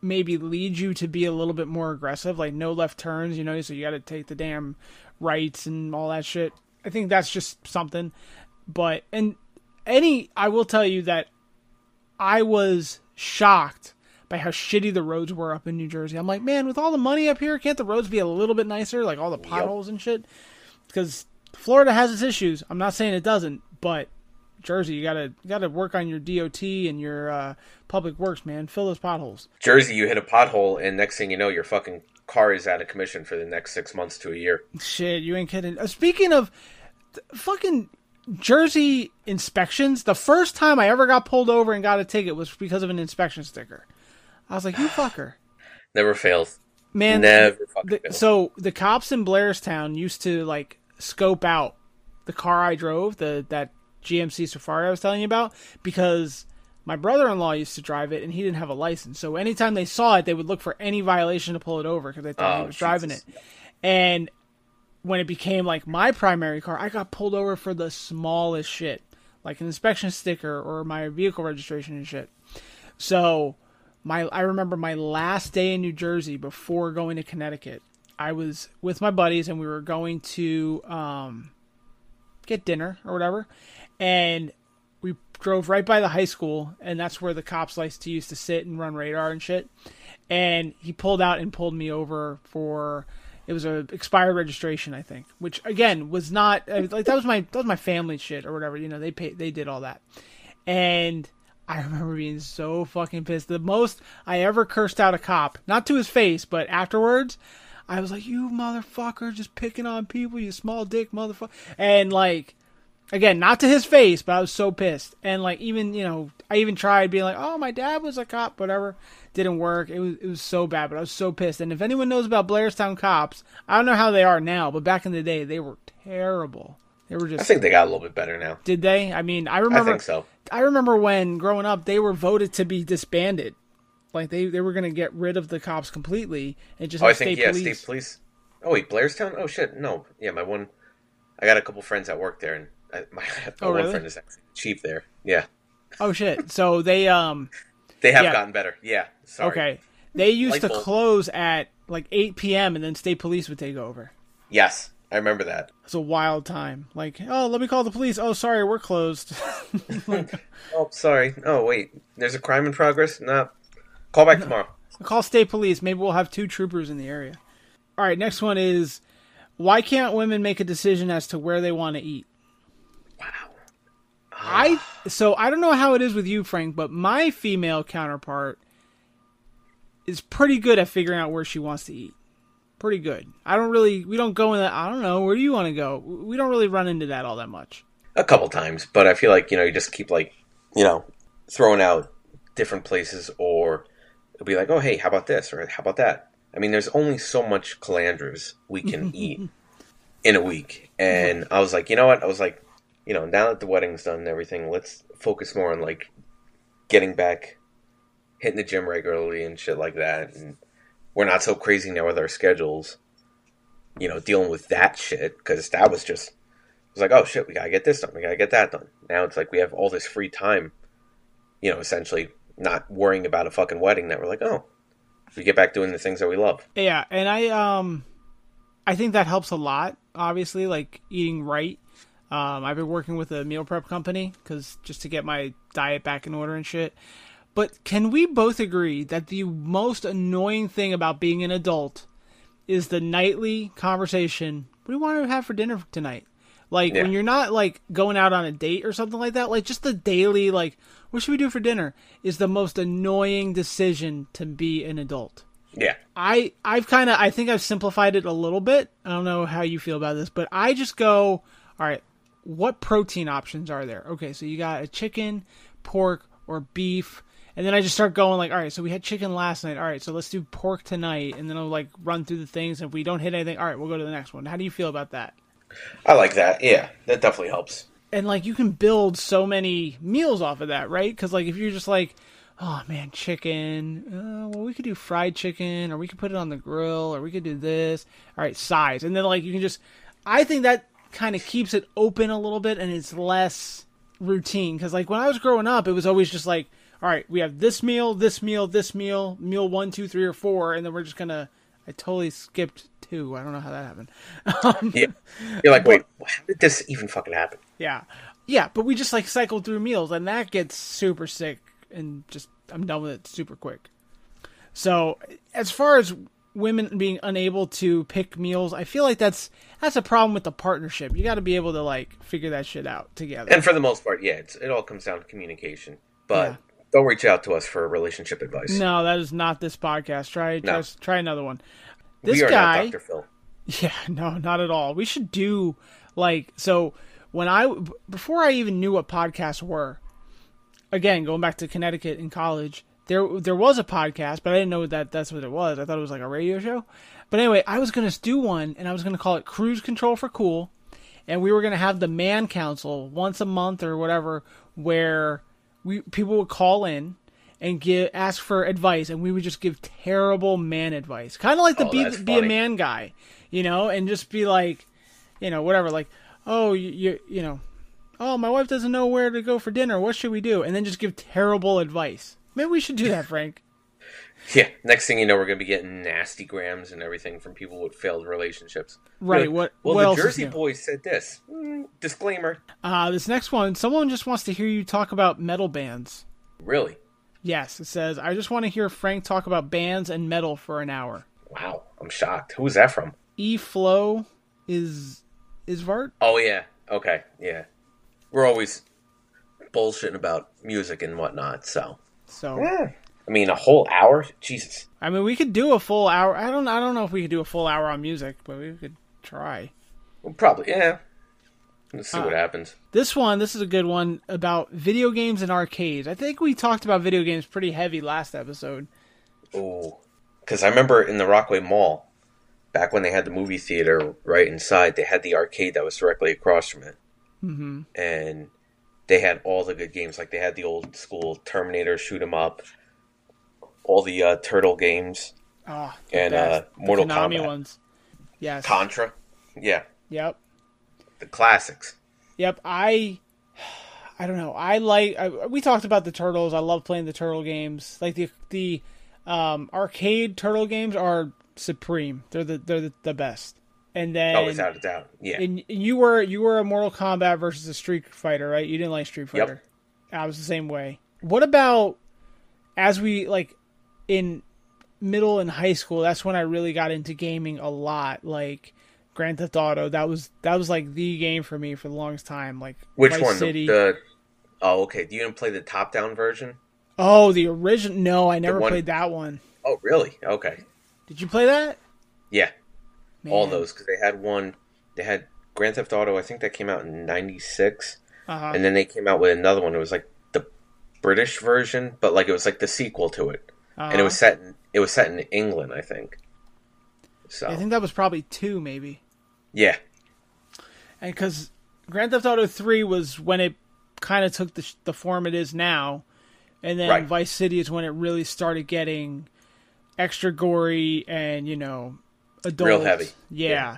maybe lead you to be a little bit more aggressive, like no left turns, you know, so you got to take the damn rights and all that shit. I think that's just something. But and any I will tell you that I was shocked by how shitty the roads were up in New Jersey. I'm like, man, with all the money up here, can't the roads be a little bit nicer? Like all the potholes yep. and shit. Because Florida has its issues. I'm not saying it doesn't, but Jersey, you gotta you gotta work on your DOT and your uh, public works, man. Fill those potholes. Jersey, you hit a pothole, and next thing you know, your fucking car is out of commission for the next six months to a year. Shit, you ain't kidding. Uh, speaking of fucking Jersey inspections, the first time I ever got pulled over and got a ticket was because of an inspection sticker. I was like, you fucker. Never fails. Man, never the, fails. So the cops in Blairstown used to like scope out the car I drove, the that GMC Safari I was telling you about, because my brother-in-law used to drive it and he didn't have a license. So anytime they saw it, they would look for any violation to pull it over because they thought oh, he was Jesus. driving it. And when it became like my primary car, I got pulled over for the smallest shit, like an inspection sticker or my vehicle registration and shit. So my I remember my last day in New Jersey before going to Connecticut. I was with my buddies and we were going to um, get dinner or whatever, and we drove right by the high school, and that's where the cops like to used to sit and run radar and shit. And he pulled out and pulled me over for it was a expired registration, I think, which again was not like that was my that was my family shit or whatever. You know, they pay they did all that, and I remember being so fucking pissed. The most I ever cursed out a cop, not to his face, but afterwards. I was like, "You motherfucker, just picking on people, you small dick motherfucker," and like, again, not to his face, but I was so pissed. And like, even you know, I even tried being like, "Oh, my dad was a cop," whatever didn't work. It was it was so bad, but I was so pissed. And if anyone knows about Blairstown cops, I don't know how they are now, but back in the day, they were terrible. They were just. I think they got a little bit better now. Did they? I mean, I remember. I think so. I remember when growing up, they were voted to be disbanded. Like they, they were going to get rid of the cops completely and just. Oh, I think yeah, police. state police. Oh wait, Blairstown. Oh shit, no, yeah, my one. I got a couple friends that work there, and I, my, my oh, one friend is actually chief there. Yeah. Oh shit! So they um. they have yeah. gotten better. Yeah. Sorry. Okay. They used to close at like 8 p.m. and then state police would take over. Yes, I remember that. It's a wild time. Like, oh, let me call the police. Oh, sorry, we're closed. oh, sorry. Oh, wait. There's a crime in progress. No. Call back tomorrow. call state police. Maybe we'll have two troopers in the area. All right, next one is why can't women make a decision as to where they want to eat? I so I don't know how it is with you, Frank, but my female counterpart is pretty good at figuring out where she wants to eat. Pretty good. I don't really. We don't go in that. I don't know. Where do you want to go? We don't really run into that all that much. A couple times, but I feel like you know you just keep like you know throwing out different places, or it'll be like, oh hey, how about this, or how about that. I mean, there's only so much Calandra's we can eat in a week, and I was like, you know what? I was like, you know, now that the wedding's done and everything, let's focus more on like getting back hitting the gym regularly and shit like that. And we're not so crazy now with our schedules, you know, dealing with that shit because that was just, it was like, oh shit, we gotta get this done, we gotta get that done. Now it's like we have all this free time, you know, essentially not worrying about a fucking wedding that we're like, oh, we get back doing the things that we love. Yeah, and I um, I think that helps a lot. Obviously, like eating right. Um, I've been working with a meal prep company because just to get my diet back in order and shit. But can we both agree that the most annoying thing about being an adult is the nightly conversation? What do you want to have for dinner tonight? Like Yeah. when you're not like going out on a date or something like that, like just the daily like what should we do for dinner is the most annoying decision to be an adult. Yeah. I I've kind of I think I've simplified it a little bit. I don't know how you feel about this, but I just go, all right, what protein options are there? Okay, so you got a chicken, pork, or beef, and then I just start going like, all right, so we had chicken last night. All right, so let's do pork tonight, and then I'll like run through the things. If we don't hit anything, all right, we'll go to the next one. How do you feel about that? I like that. Yeah, that definitely helps. and like you can build so many meals off of that, right? Because like if you're just like, oh man, chicken, uh, well we could do fried chicken, or we could put it on the grill, or we could do this. All right, size, and then like you can just, I think that kind of keeps it open a little bit, and it's less routine. Because like when I was growing up, it was always just like, all right, we have this meal, this meal, this meal, meal one, two, three, or four, and then we're just gonna. I totally skipped two. I don't know how that happened. Um, Yeah. You're like, wait, how did this even fucking happen? yeah. Yeah, but we just like cycle through meals and that gets super sick and just I'm done with it super quick. So, as far as women being unable to pick meals, I feel like that's that's a problem with the partnership. You got to be able to like figure that shit out together. And for the most part, yeah, it's, it all comes down to communication. But Yeah. don't reach out to us for relationship advice. no, that is not this podcast. Try No. try, try another one. This we are guy not Dr. Phil. Yeah, no, not at all. We should do like so when I before I even knew what podcasts were. Again, going back to Connecticut in college, there there was a podcast, but I didn't know that that's what it was. I thought it was like a radio show. But anyway, I was going to do one and I was going to call it Cruise Control for Cool, and we were going to have the man council once a month or whatever where we people would call in and give ask for advice and we would just give terrible man advice. Kind of like the Oh, be be a man guy, you know, and just be like, you know, whatever like, "Oh, you you, you know, oh, my wife doesn't know where to go for dinner. What should we do?" And then just give terrible advice. Maybe we should do that, Frank. Yeah. Next thing you know, we're going to be getting nasty grams and everything from people with failed relationships. Right, like, what- Well, what the else Jersey new? boys said this. Mm, disclaimer. Uh, this next one, someone just wants to hear you talk about metal bands. Really? Yes, it says, I just want to hear Frank talk about bands and metal for an hour. Wow. I'm shocked. Who's was that from? E Flow is is Vart? Oh, yeah. Okay. Yeah. We're always bullshitting about music and whatnot, so. So Yeah. I mean, a whole hour? Jesus. I mean, we could do a full hour. I don't. I don't know if we could do a full hour on music, but we could try. Well, probably, yeah. Let's see Uh, what happens. This one, this is a good one about video games and arcades. I think we talked about video games pretty heavy last episode. Oh, because I remember in the Rockaway Mall, back when they had the movie theater right inside, they had the arcade that was directly across from it, hmm and they had all the good games. Like they had the old school Terminator shoot 'em up, all the uh, Turtle games, Oh, the and best. uh, Mortal the Konami Kombat, ones. Yes. Contra. Yeah, Yep. the classics. Yep. I. I don't know. I like. I, we talked about the turtles. I love playing the turtle games. Like the the um, arcade turtle games are supreme. They're the they're the, the best. And then Oh, without a doubt. Yeah. And you were you were a Mortal Kombat versus a Street Fighter, right? You didn't like Street Fighter. Yep. I was the same way. What about as we like in middle and high school? That's when I really got into gaming a lot. Like Grand Theft Auto. That was that was like the game for me for the longest time. Like Which Vice one? The, City. the oh, okay. Do you didn't play the top-down version? oh, the original. No, I never one- played that one. Oh, really? Okay. Did you play that? Yeah. All those because they had one. They had Grand Theft Auto. I think that came out in '96, Uh-huh. and then they came out with another one. It was like the British version, but like it was like the sequel to it, and it Uh-huh. was set. In, it was set in England, I think. So I think that was probably two, maybe. yeah, and because Grand Theft Auto Three was when it kind of took the sh- the form it is now, and then Right. Vice City is when it really started getting extra gory and you know adult, Real heavy. Yeah, Yeah.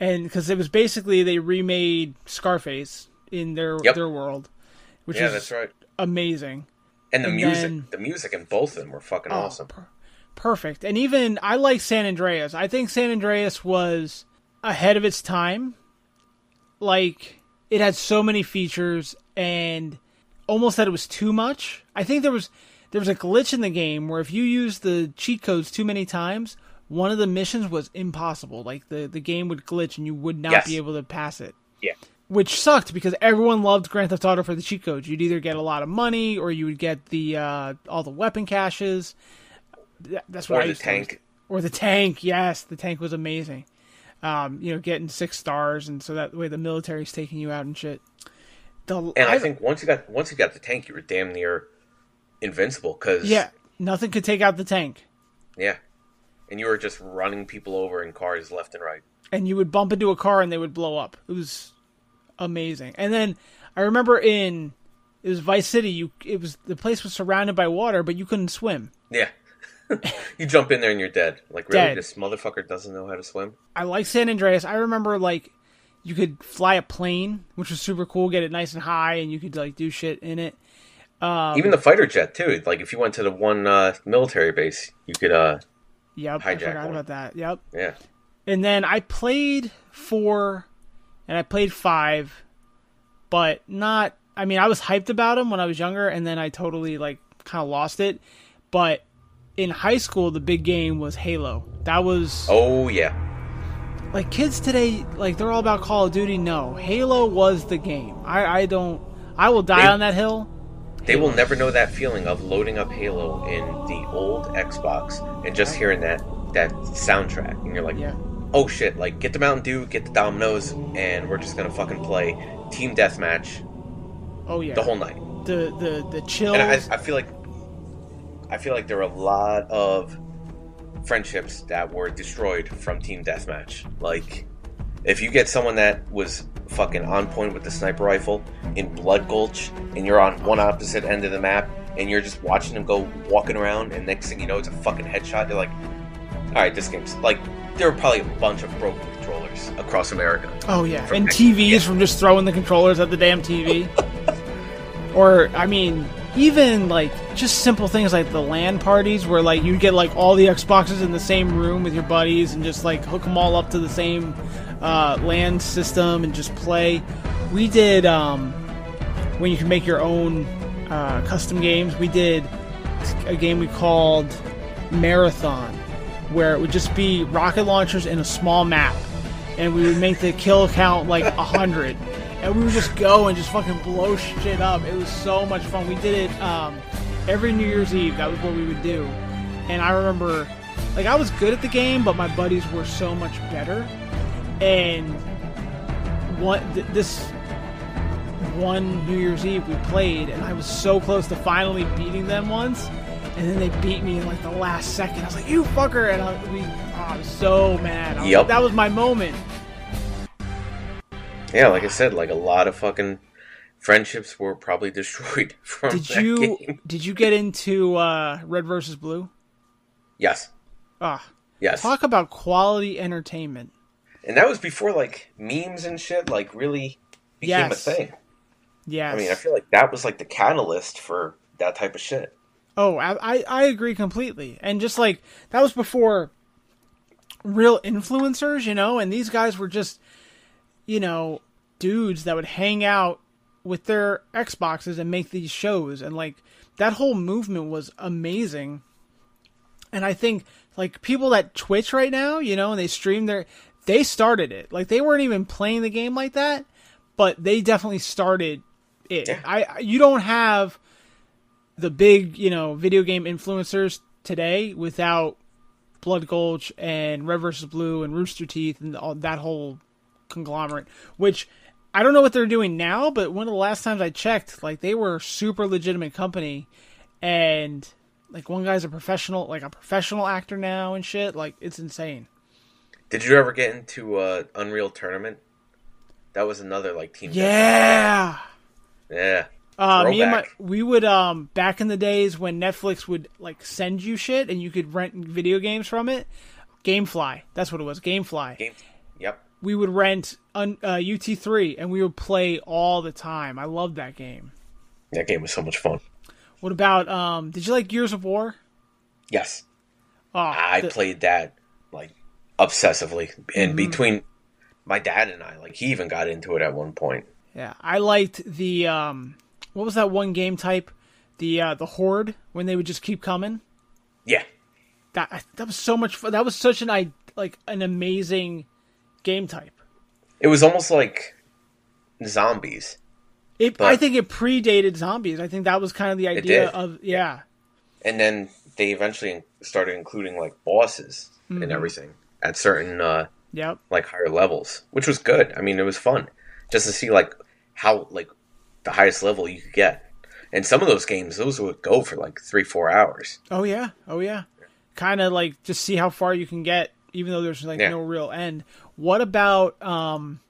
and because it was basically they remade Scarface in their Yep. their world, which yeah, is that's right. amazing. And the and music, then- the music in both of them were fucking Oh, awesome. per- perfect. And even I like San Andreas. I think San Andreas was ahead of its time. Like it had so many features and almost that it was too much. I think there was there was a glitch in the game where if you used the cheat codes too many times, one of the missions was impossible. Like the the game would glitch and you would not Yes. be able to pass it. Yeah. Which sucked because everyone loved Grand Theft Auto for the cheat codes. You'd either get a lot of money or you would get the uh, all the weapon caches. That's what Or I the used to tank. or the tank. Yes, the tank was amazing. Um, you know, getting six stars, and so that way the military's taking you out and shit. The, And I think once you got once you got the tank, you were damn near invincible. Cause yeah, nothing could take out the tank, yeah, and you were just running people over in cars left and right. and you would bump into a car and they would blow up. It was amazing. And then I remember in it was Vice City. You it was the place was surrounded by water, but you couldn't swim. Yeah. you jump in there and you're dead. Like really, Dead. this motherfucker doesn't know how to swim. I like San Andreas. I remember like you could fly a plane, which was super cool. Get it nice and high, and you could like do shit in it. Um, Even the fighter jet too. Like if you went to the one uh, military base, you could. uh Yep, I forgot one. about that. Yep. Yeah. And then I played four, and I played five, but not. I mean, I was hyped about them when I was younger, and then I totally like kind of lost it. But in high school, the big game was Halo. That was Oh yeah. like kids today, like they're all about Call of Duty. No, Halo was the game. I I don't. I will die They- on that hill. They will never know that feeling of loading up Halo in the old Xbox and just hearing that that soundtrack, and you're like, Yeah. oh shit! Like get the Mountain Dew, get the Domino's, and we're just gonna fucking play team deathmatch Oh yeah. the whole night. the the the chills. And I, I feel like I feel like there are a lot of friendships that were destroyed from team deathmatch. Like if you get someone that was fucking on point with the sniper rifle in Blood Gulch and you're on one opposite end of the map and you're just watching them go walking around and next thing you know it's a fucking headshot, you're like, Alright, this game's like there were probably a bunch of broken controllers across America. Oh yeah, From and TVs yeah. from just throwing the controllers at the damn TV. or I mean, even like just simple things like the LAN parties where like you get like all the Xboxes in the same room with your buddies and just like hook them all up to the same uh, LAN system and just play. We did um, when you can make your own uh, custom games. We did a game we called Marathon, where it would just be rocket launchers in a small map, and we would make the kill count like a hundred, and we would just go and just fucking blow shit up. It was so much fun. We did it um, every New Year's Eve. That was what we would do, and I remember, like I was good at the game, but my buddies were so much better, and what th- this one New Year's Eve we played, and I was so close to finally beating them once, and then they beat me in like the last second. I was like, "You fucker!" and I, we, oh, I was so mad. I was Yep. like, that was my moment. Yeah, like I said, like a lot of fucking friendships were probably destroyed from Did that you game. did you get into uh, Red versus Blue? Yes. Ah, Yes. talk about quality entertainment. And that was before like memes and shit like really became Yes. a thing. Yeah, I mean, I feel like that was like the catalyst for that type of shit. Oh, I, I I agree completely. And just like that was before real influencers, you know, and these guys were just, you know, dudes that would hang out with their Xboxes and make these shows and like that whole movement was amazing. And I think like people that Twitch right now, you know, and they stream their they started it. Like they weren't even playing the game like that, but they definitely started it. Yeah. I you don't have the big, you know, video game influencers today without Blood Gulch and Red vs. Blue and Rooster Teeth and all that whole conglomerate. Which I don't know what they're doing now, but one of the last times I checked, like they were a super legitimate company, and like one guy's a professional, like a professional actor now and shit. Like it's insane. Did you ever get into uh, Unreal Tournament? That was another like team. Yeah. Yeah. Uh, me and my we would um back in the days when Netflix would like send you shit and you could rent video games from it. GameFly, that's what it was. GameFly. Game. Yep. We would rent un, uh, UT3 and we would play all the time. I loved that game. That game was so much fun. What about um? Did you like Gears of War? Yes. Oh, I the- played that obsessively, and Mhm. between my dad and I, like he even got into it at one point. Yeah, I liked the um, what was that one game type? The uh, the horde when they would just keep coming. Yeah, That that was so much fun. That was such an I like an amazing game type. it was almost like zombies. It, I think it predated zombies. I think that was kind of the idea of yeah. and then they eventually started including like bosses Mm-hmm. and everything at certain uh Yep. like higher levels which was good i mean it was fun just to see like how like the highest level you could get and some of those games those would go for like three four hours Oh yeah. Oh yeah. Kind of like just see how far you can get, even though there's like Yeah. no real end. What about um?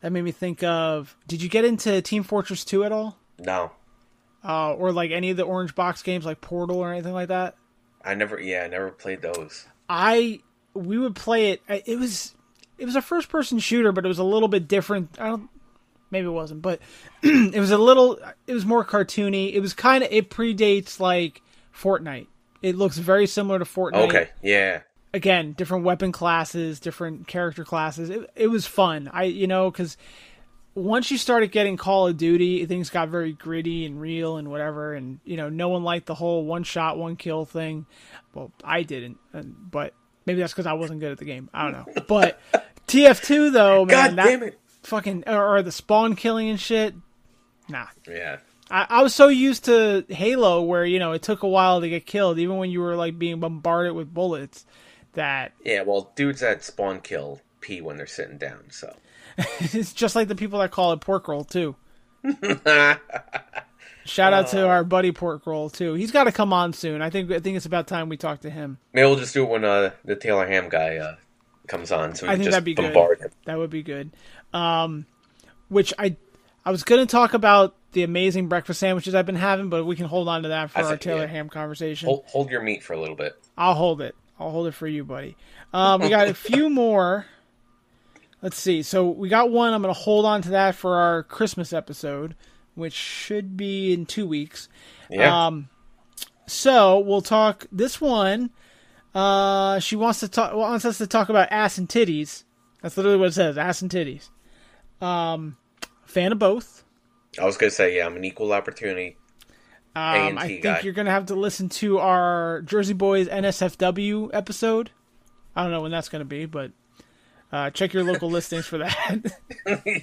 That made me think of. Did you get into Team Fortress 2 at all? no Uh, or like any of the orange box games like Portal or anything like that? i never yeah i never played those I we would play it. It was it was a first person shooter, but it was a little bit different. I don't maybe it wasn't, but it was a little. It was more cartoony. It was kind of it predates like Fortnite. It looks very similar to Fortnite. okay yeah Again, different weapon classes, different character classes. It, it was fun. I you know because once you started getting Call of Duty, things got very gritty and real and whatever. And you know, no one liked the whole one shot, one kill thing. Well, I didn't, and, but maybe that's because I wasn't good at the game. I don't know. But TF2 though, man, god that damn it fucking or, or the spawn killing and shit. Nah, yeah I, I was so used to Halo where you know it took a while to get killed, even when you were like being bombarded with bullets. That yeah well dudes that spawn kill pee when they're sitting down so it's just like the people that call it pork roll too. Shout out to our buddy Pork Roll too. He's got to come on soon. I think I think it's about time we talk to him. maybe we'll just do it when uh the taylor ham guy uh comes on so we I can think just that'd be good. him That would be good. Um, which I I was going to talk about the amazing breakfast sandwiches I've been having, but we can hold on to that for I our Taylor yeah. Ham conversation. hold, hold your meat for a little bit I'll hold it. I'll hold it for you, buddy. Um, we got a few more. Let's see. So we got one. I'm going to hold on to that for our Christmas episode, which should be in two weeks. yeah Um, so we'll talk this one. Uh, she wants to talk wants us to talk about ass and titties. That's literally what it says, ass and titties. Um, fan of both. I was gonna say, yeah, I'm an equal opportunity. Um, I think guy. you're gonna have to listen to our Jersey Boys NSFW episode. I don't know when that's gonna be, but uh, check your local listings for that.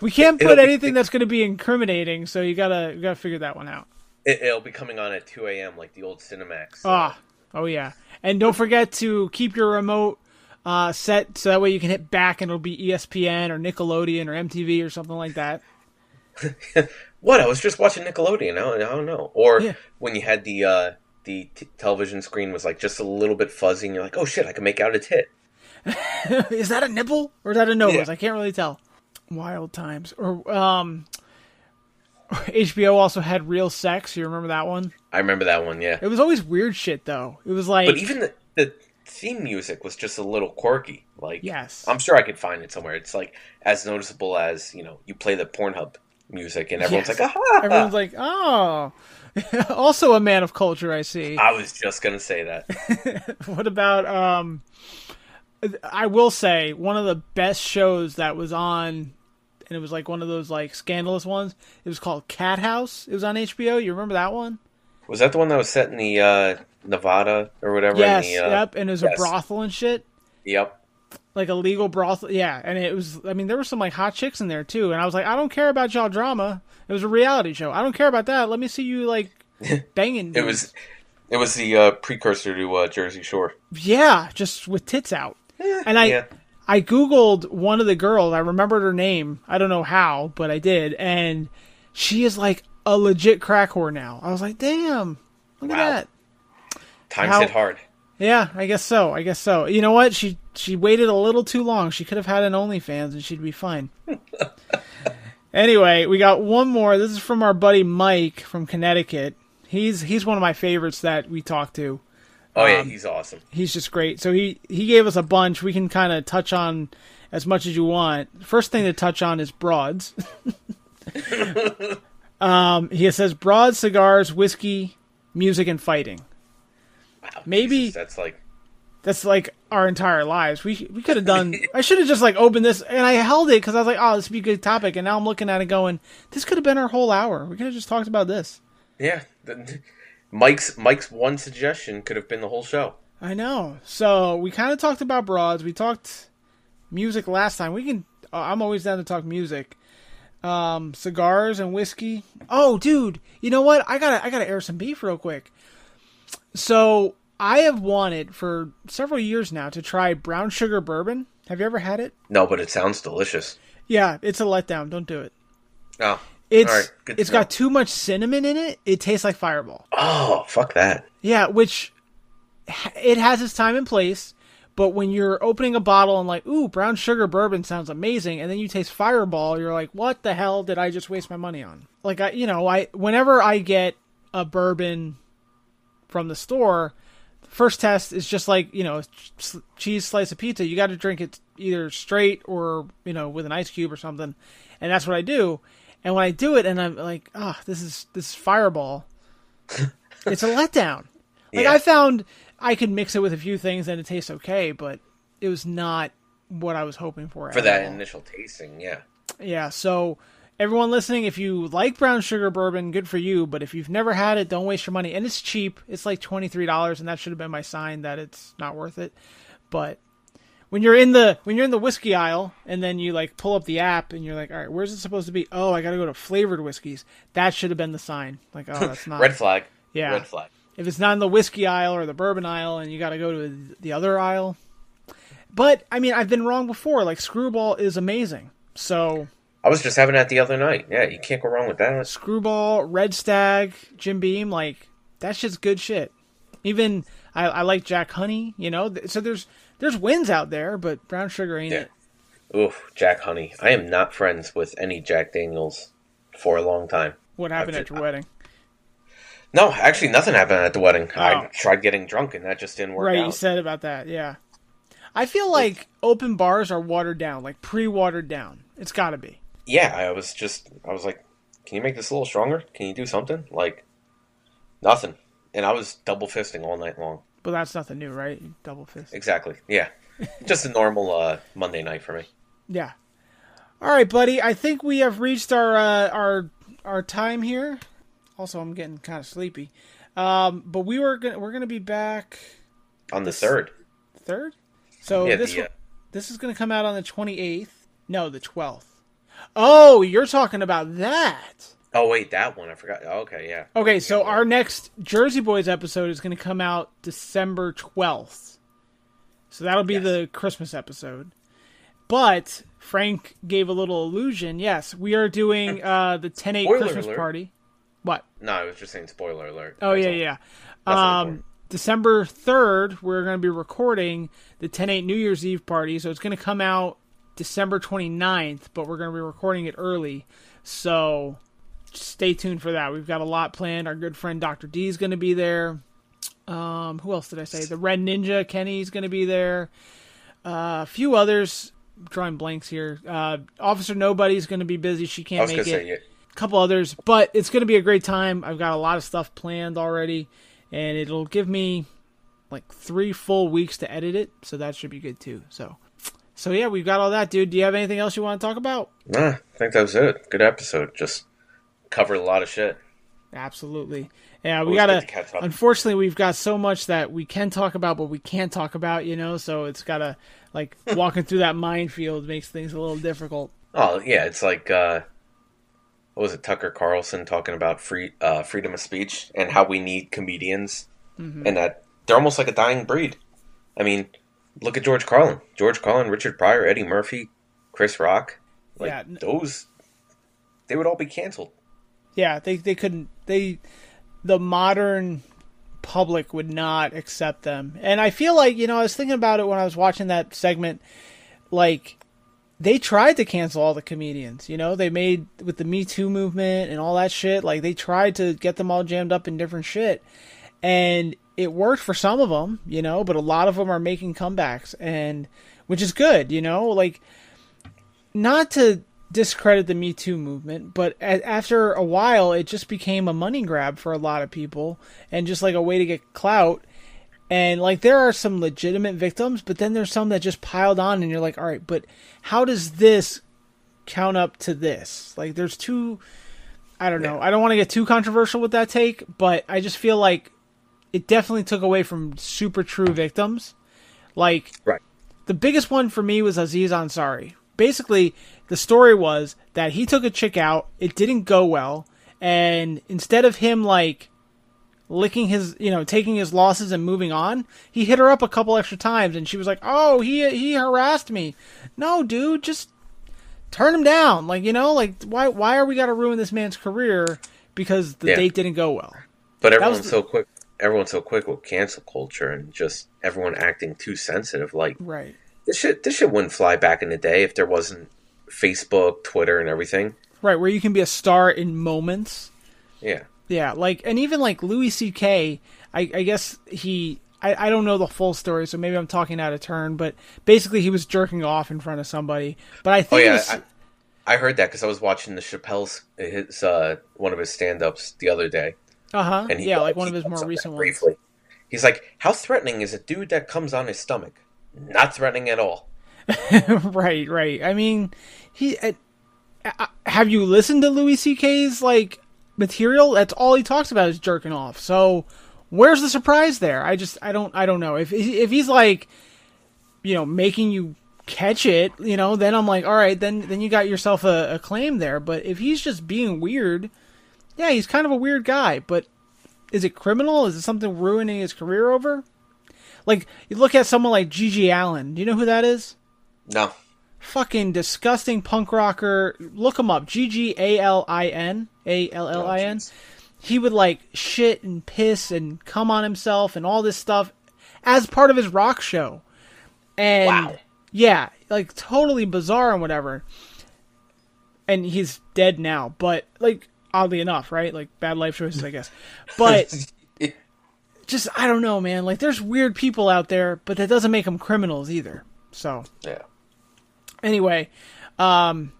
we can't put be- anything that's gonna be incriminating, so you gotta you gotta figure that one out. It, it'll be coming on at 2 a.m. like the old Cinemax. Ah, oh yeah, and don't forget to keep your remote uh, set so that way you can hit back and it'll be ESPN or Nickelodeon or MTV or something like that. what? I was just watching Nickelodeon. I don't, I don't know. Or Yeah. when you had the uh, the t- television screen was like just a little bit fuzzy, and you're like, oh shit, I can make out a tit. is that a nipple or is that a nose? Yeah. I can't really tell. Wild times. Or um, HBO also had Real Sex. You remember that one? I remember that one, yeah. It was always weird shit though. It was like But even the, the theme music was just a little quirky. Like, Yes. I'm sure I could find it somewhere. It's like as noticeable as you know, you play the Pornhub music, and everyone's Yes. like, aha! everyone's like, oh. also a man of culture, I see. I was just gonna say that. What about um I will say one of the best shows that was on and it was like one of those like scandalous ones. It was called Cathouse. It was on HBO. You remember that one? Was that the one that was set in the uh, Nevada or whatever? in yes. the, uh, yep. And it was yes. a brothel and shit. Yep. Like a legal brothel. Yeah. And it was I mean there were some like hot chicks in there too. And I was like, I don't care about y'all drama. It was a reality show. I don't care about that. Let me see you like banging. It was it was the uh, precursor to uh, Jersey Shore. Yeah, just with tits out. Eh, and I yeah. I googled one of the girls. I remembered her name. I don't know how, but I did, and she is like a legit crack whore now. I was like, damn, look Wow. at that. Times How- hit hard. Yeah, I guess so. I guess so. You know what? She she waited a little too long. She could have had an OnlyFans and she'd be fine. anyway, we got one more. This is from our buddy Mike from Connecticut. He's he's one of my favorites that we talked to. Oh yeah, Um, he's awesome. he's just great. So he he gave us a bunch. We can kind of touch on as much as you want. First thing to touch on is broads. um, he says broads, cigars, whiskey, music, and fighting. Wow, maybe- Jesus, that's like That's like our entire lives. We we could have done. I should have just like opened this and I held it because I was like, oh, this would be a good topic. And now I'm looking at it going, this could have been our whole hour. We could have just talked about this. Yeah, Mike's Mike's one suggestion could have been the whole show. I know. So we kind of talked about broads. We talked music last time. We can. Uh, I'm always down to talk music. Um, cigars and whiskey. Oh, dude, you know what? I gotta I gotta air some beef real quick. So I have wanted for several years now to try brown sugar bourbon. Have you ever had it? No, but it sounds delicious. Yeah, it's a letdown. Don't do it. Oh, It's right, it's got too much cinnamon in it. It tastes like Fireball. oh, fuck that. Yeah, which it has its time and place. But when you're opening a bottle and like, ooh, brown sugar bourbon sounds amazing, and then you taste Fireball, you're like, what the hell did I just waste my money on? Like I, you know, I whenever I get a bourbon from the store, first test is just like you know, ch- cheese slice of pizza. You got to drink it either straight or you know with an ice cube or something, and that's what I do. And when I do it, and I'm like, oh, this is this is Fireball. it's a letdown. Like Yeah. I found I could mix it with a few things and it tastes okay, but it was not what I was hoping for. For at that all. initial tasting, yeah. Yeah, so everyone listening, if you like brown sugar bourbon, good for you. But if you've never had it, don't waste your money. And it's cheap. It's like twenty three dollars, and that should have been my sign that it's not worth it. But when you're in the when you're in the whiskey aisle and then you like pull up the app and you're like, all right, where's it supposed to be? Oh, I got to go to flavored whiskeys. That should have been the sign. Like, oh, that's not Red flag. Yeah. Red flag. if it's not in the whiskey aisle or the bourbon aisle and you got to go to the other aisle. But I mean, I've been wrong before. Like Screwball is amazing. So I was just having that the other night. Yeah, you can't go wrong with that. Screwball, Red Stag, Jim Beam, like that shit's good shit. Even I, I like Jack Honey, you know. So there's there's wins out there, but brown sugar ain't Yeah. it. Oof, Jack Honey. I am not friends with any Jack Daniels for a long time. What happened I've at your wedding? No, actually, nothing happened at the wedding. Oh. I tried getting drunk, and that just didn't work Right, you said about that. Yeah, I feel like open bars are watered down, like pre-watered down. It's got to be. yeah, I was just, I was like, can you make this a little stronger? Can you do something? Like, nothing. And I was double fisting all night long. But that's nothing new, right? Double fist. Exactly. Yeah. just a normal uh, Monday night for me. Yeah. All right, buddy. I think we have reached our uh, our our time here. Also, I'm getting kind of sleepy. Um, but we were gonna we're gonna be back On the third. third. So Yeah, this the, uh, this is gonna come out on the 28th. No, the 12th. Oh, you're talking about that. Oh, wait, that one. I forgot. Oh, okay, yeah. Okay, so our next Jersey Boys episode is going to come out December 12th. So that'll be Yes. the Christmas episode. But Frank gave a little illusion. Yes, we are doing uh, the 10 8 Christmas alert. party. What? No, I was just saying spoiler alert. Oh, That's yeah, all. yeah. Um. December 3rd, we're going to be recording the 10 8 New Year's Eve party. So it's going to come out December 29th, but we're going to be recording it early. So stay tuned for that. We've got a lot planned. Our good friend Dr. D is going to be there. Um, who else did I say? The Red Ninja Kenny's going to be there. Uh, a few others. Drawing blanks here. Uh, Officer Nobody's going to be busy. She can't make it yeah. a couple others, but it's going to be a great time. I've got a lot of stuff planned already, and it'll give me like three full weeks to edit it, so that should be good too. So, so yeah, we've got all that, dude. Do you have anything else you want to talk about? Nah, I think that was it. Good episode. Just covered a lot of shit. Absolutely. Yeah, we Always gotta. to catch up. Unfortunately, we've got so much that we can talk about, but we can't talk about. You know, so it's gotta like walking through that minefield makes things a little difficult. Oh, yeah, it's like, uh, what was it, Tucker Carlson talking about free uh, freedom of speech and how we need comedians Mm-hmm. and that they're almost like a dying breed. I mean, look at George Carlin. George Carlin, Richard Pryor, Eddie Murphy, Chris Rock. Like, Yeah, those, they would all be canceled. Yeah, they they couldn't they the modern public would not accept them. And I feel like, you know, I was thinking about it when I was watching that segment like they tried to cancel all the comedians, you know? They made with the Me Too movement and all that shit, like they tried to get them all jammed up in different shit. And it worked for some of them, you know, but a lot of them are making comebacks and which is good, you know? Like not to discredit the Me Too movement, but a- after a while, it just became a money grab for a lot of people and just like a way to get clout. And like there are some legitimate victims, but then there's some that just piled on and you're like, "All right, but how does this count up to this?" Like there's two I don't know. Yeah. I don't want to get too controversial with that take, but I just feel like it definitely took away from super true victims. Like Right. the biggest one for me was Aziz Ansari. Basically, the story was that he took a chick out, it didn't go well, and instead of him like licking his, you know, taking his losses and moving on, he hit her up a couple extra times and she was like, "Oh, he he harassed me." No, dude, just turn him down. Like, you know, like why why are we got to ruin this man's career because the Yeah. date didn't go well? But everyone's the- so quick. Everyone's so quick with cancel culture and just everyone acting too sensitive. Like Right. this shit, this shit wouldn't fly back in the day if there wasn't Facebook, Twitter, and everything. Right, where you can be a star in moments. Yeah, Yeah, like and even like Louis C.K. I, I guess he I, I don't know the full story, so maybe I'm talking out of turn, but basically he was jerking off in front of somebody. But I Oh think it yeah, was, I, I heard that because I was watching the Chappelle's his uh, one of his stand-ups the other day, uh huh, and he, yeah, like one of his more recent ones. briefly. He's like, "How threatening is a dude that comes on his stomach? Not threatening at all." right, right. I mean, he. Uh, uh, have you listened to Louis C.K.'s like material? That's all he talks about is jerking off. So where's the surprise there? I just I don't I don't know if if he's like, you know, making you catch it, you know, then I'm like, all right, then then you got yourself a, a claim there. But if he's just being weird, yeah, he's kind of a weird guy. But is it criminal? Is it something ruining his career over? Like you look at someone like GG Allin. Do you know who that is? No, fucking disgusting punk rocker. Look him up. G G A L I N A L L I N. Oh, he would like shit and piss and come on himself and all this stuff as part of his rock show. And Wow. yeah, like totally bizarre and whatever. And he's dead now, but like oddly enough, right? Like bad life choices, I guess. But just I don't know, man. Like there's weird people out there, but that doesn't make them criminals either. So yeah, anyway, um,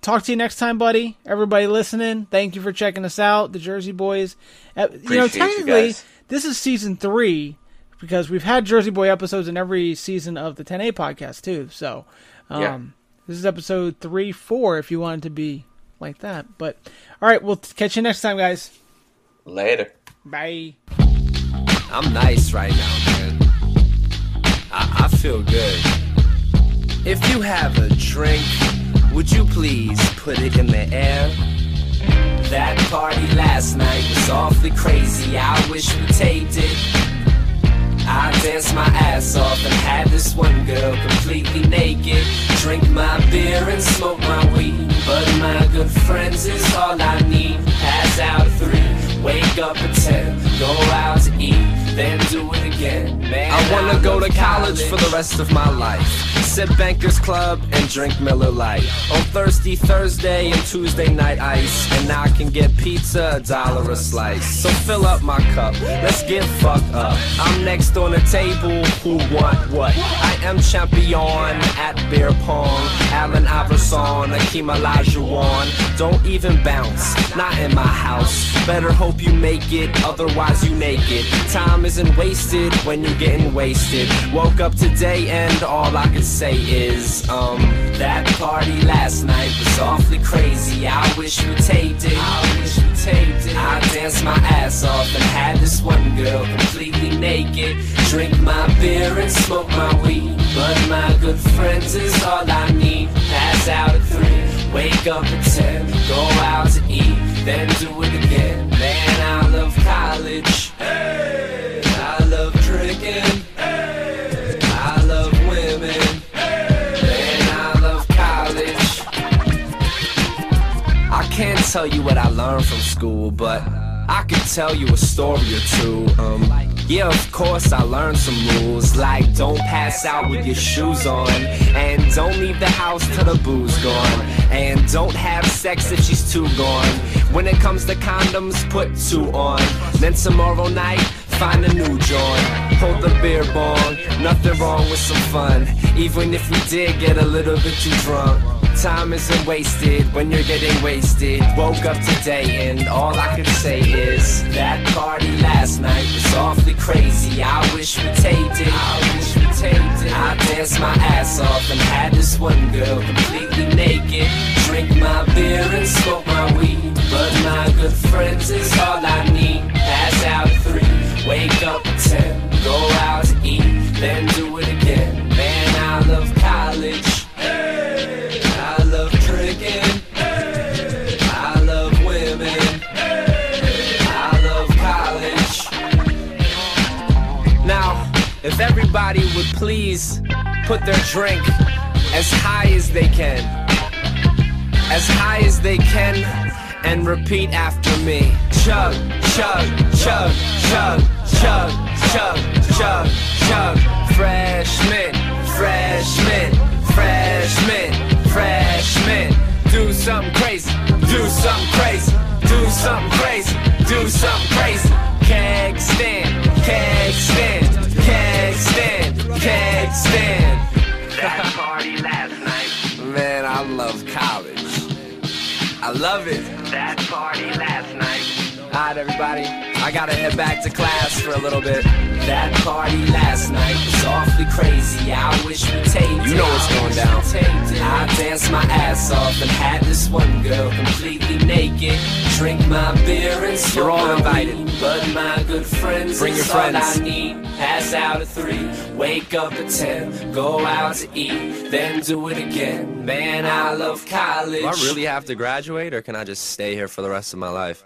talk to you next time, buddy. Everybody listening, thank you for checking us out, the Jersey Boys. Uh, you know, Appreciate you technically, guys. this is season three because we've had Jersey Boy episodes in every season of the 10A podcast too. So, um, Yeah. this is episode three, four, if you want it to be like that. But all right, we'll catch you next time, guys. later. Bye. I'm nice right now, man. I, I feel good. If you have a drink, would you please put it in the air? That party last night was awfully crazy. I wish we taped it. I danced my ass off and had this one girl completely naked. Drink my beer and smoke my weed. But my good friends is all I need. Pass out at three, wake up at ten, go out to eat, then do it again. Man, I wanna go to college for the rest of my life. Sip Bankers Club and drink Miller Lite. On Thirsty Thursday and Tuesday night ice. And I can get pizza, a dollar a slice. So fill up my cup, let's get fucked up. I'm next on the table, who want what? I am champion at beer pong. Allen Iverson, Akeem Olajuwon. Don't even bounce, not in my house. Better hope you make it, otherwise you naked. Time isn't wasted when you're getting wasted. Woke up today and all I can say is, um, that party last night was awfully crazy. I wish we taped it. I wish taped it. I danced my ass off and had this one girl completely naked. Drink my beer and smoke my weed. But my good friends is all I need. Pass out at three, wake up at ten, go out to eat, then do it again. Man, I love college. I tell you what I learned from school, but I could tell you a story or two. Um, yeah, of course I learned some rules, like don't pass out with your shoes on, and don't leave the house till the booze gone, and don't have sex if she's too gone. When it comes to condoms, put two on. Then tomorrow night, find a new joint. Hold the beer bong, nothing wrong with some fun. Even if we did get a little bit too drunk. Time isn't wasted when you're getting wasted. Woke up today and all I can say is that party last night was awfully crazy. I wish we taped it. I wish we taped it. I danced my ass off and had this one girl completely naked. Drink my beer and smoke my weed. But my good friends is all I need. Pass out three, wake up at ten, go out to eat, then do it again. Man, I love college. Hey. I love drinking. I love women. Hey. I love college. Now, if everybody would please put their drink as high as they can, as high as they can, and repeat after me. Chug, chug, chug, chug, chug, chug, chug, chug. Fresh mint, fresh mint, fresh mint, fresh mint. Do something crazy, do something crazy, do something crazy, do something crazy. Keg stand, keg stand, keg stand, keg stand. That party last night. Man, I love college. I love it. That party last night. Alright, everybody. I gotta head back to class for a little bit. That party last night was awfully crazy. I wish we'd taped You know what's going down. I danced my ass off and had this one girl completely naked. Drink my beer and smoke You're all invited. weed. But my good friends Bring your friends. I need. Pass out at three, wake up at ten, go out to eat, then do it again. Man, I love college. Do I really have to graduate, or can I just stay here for the rest of my life?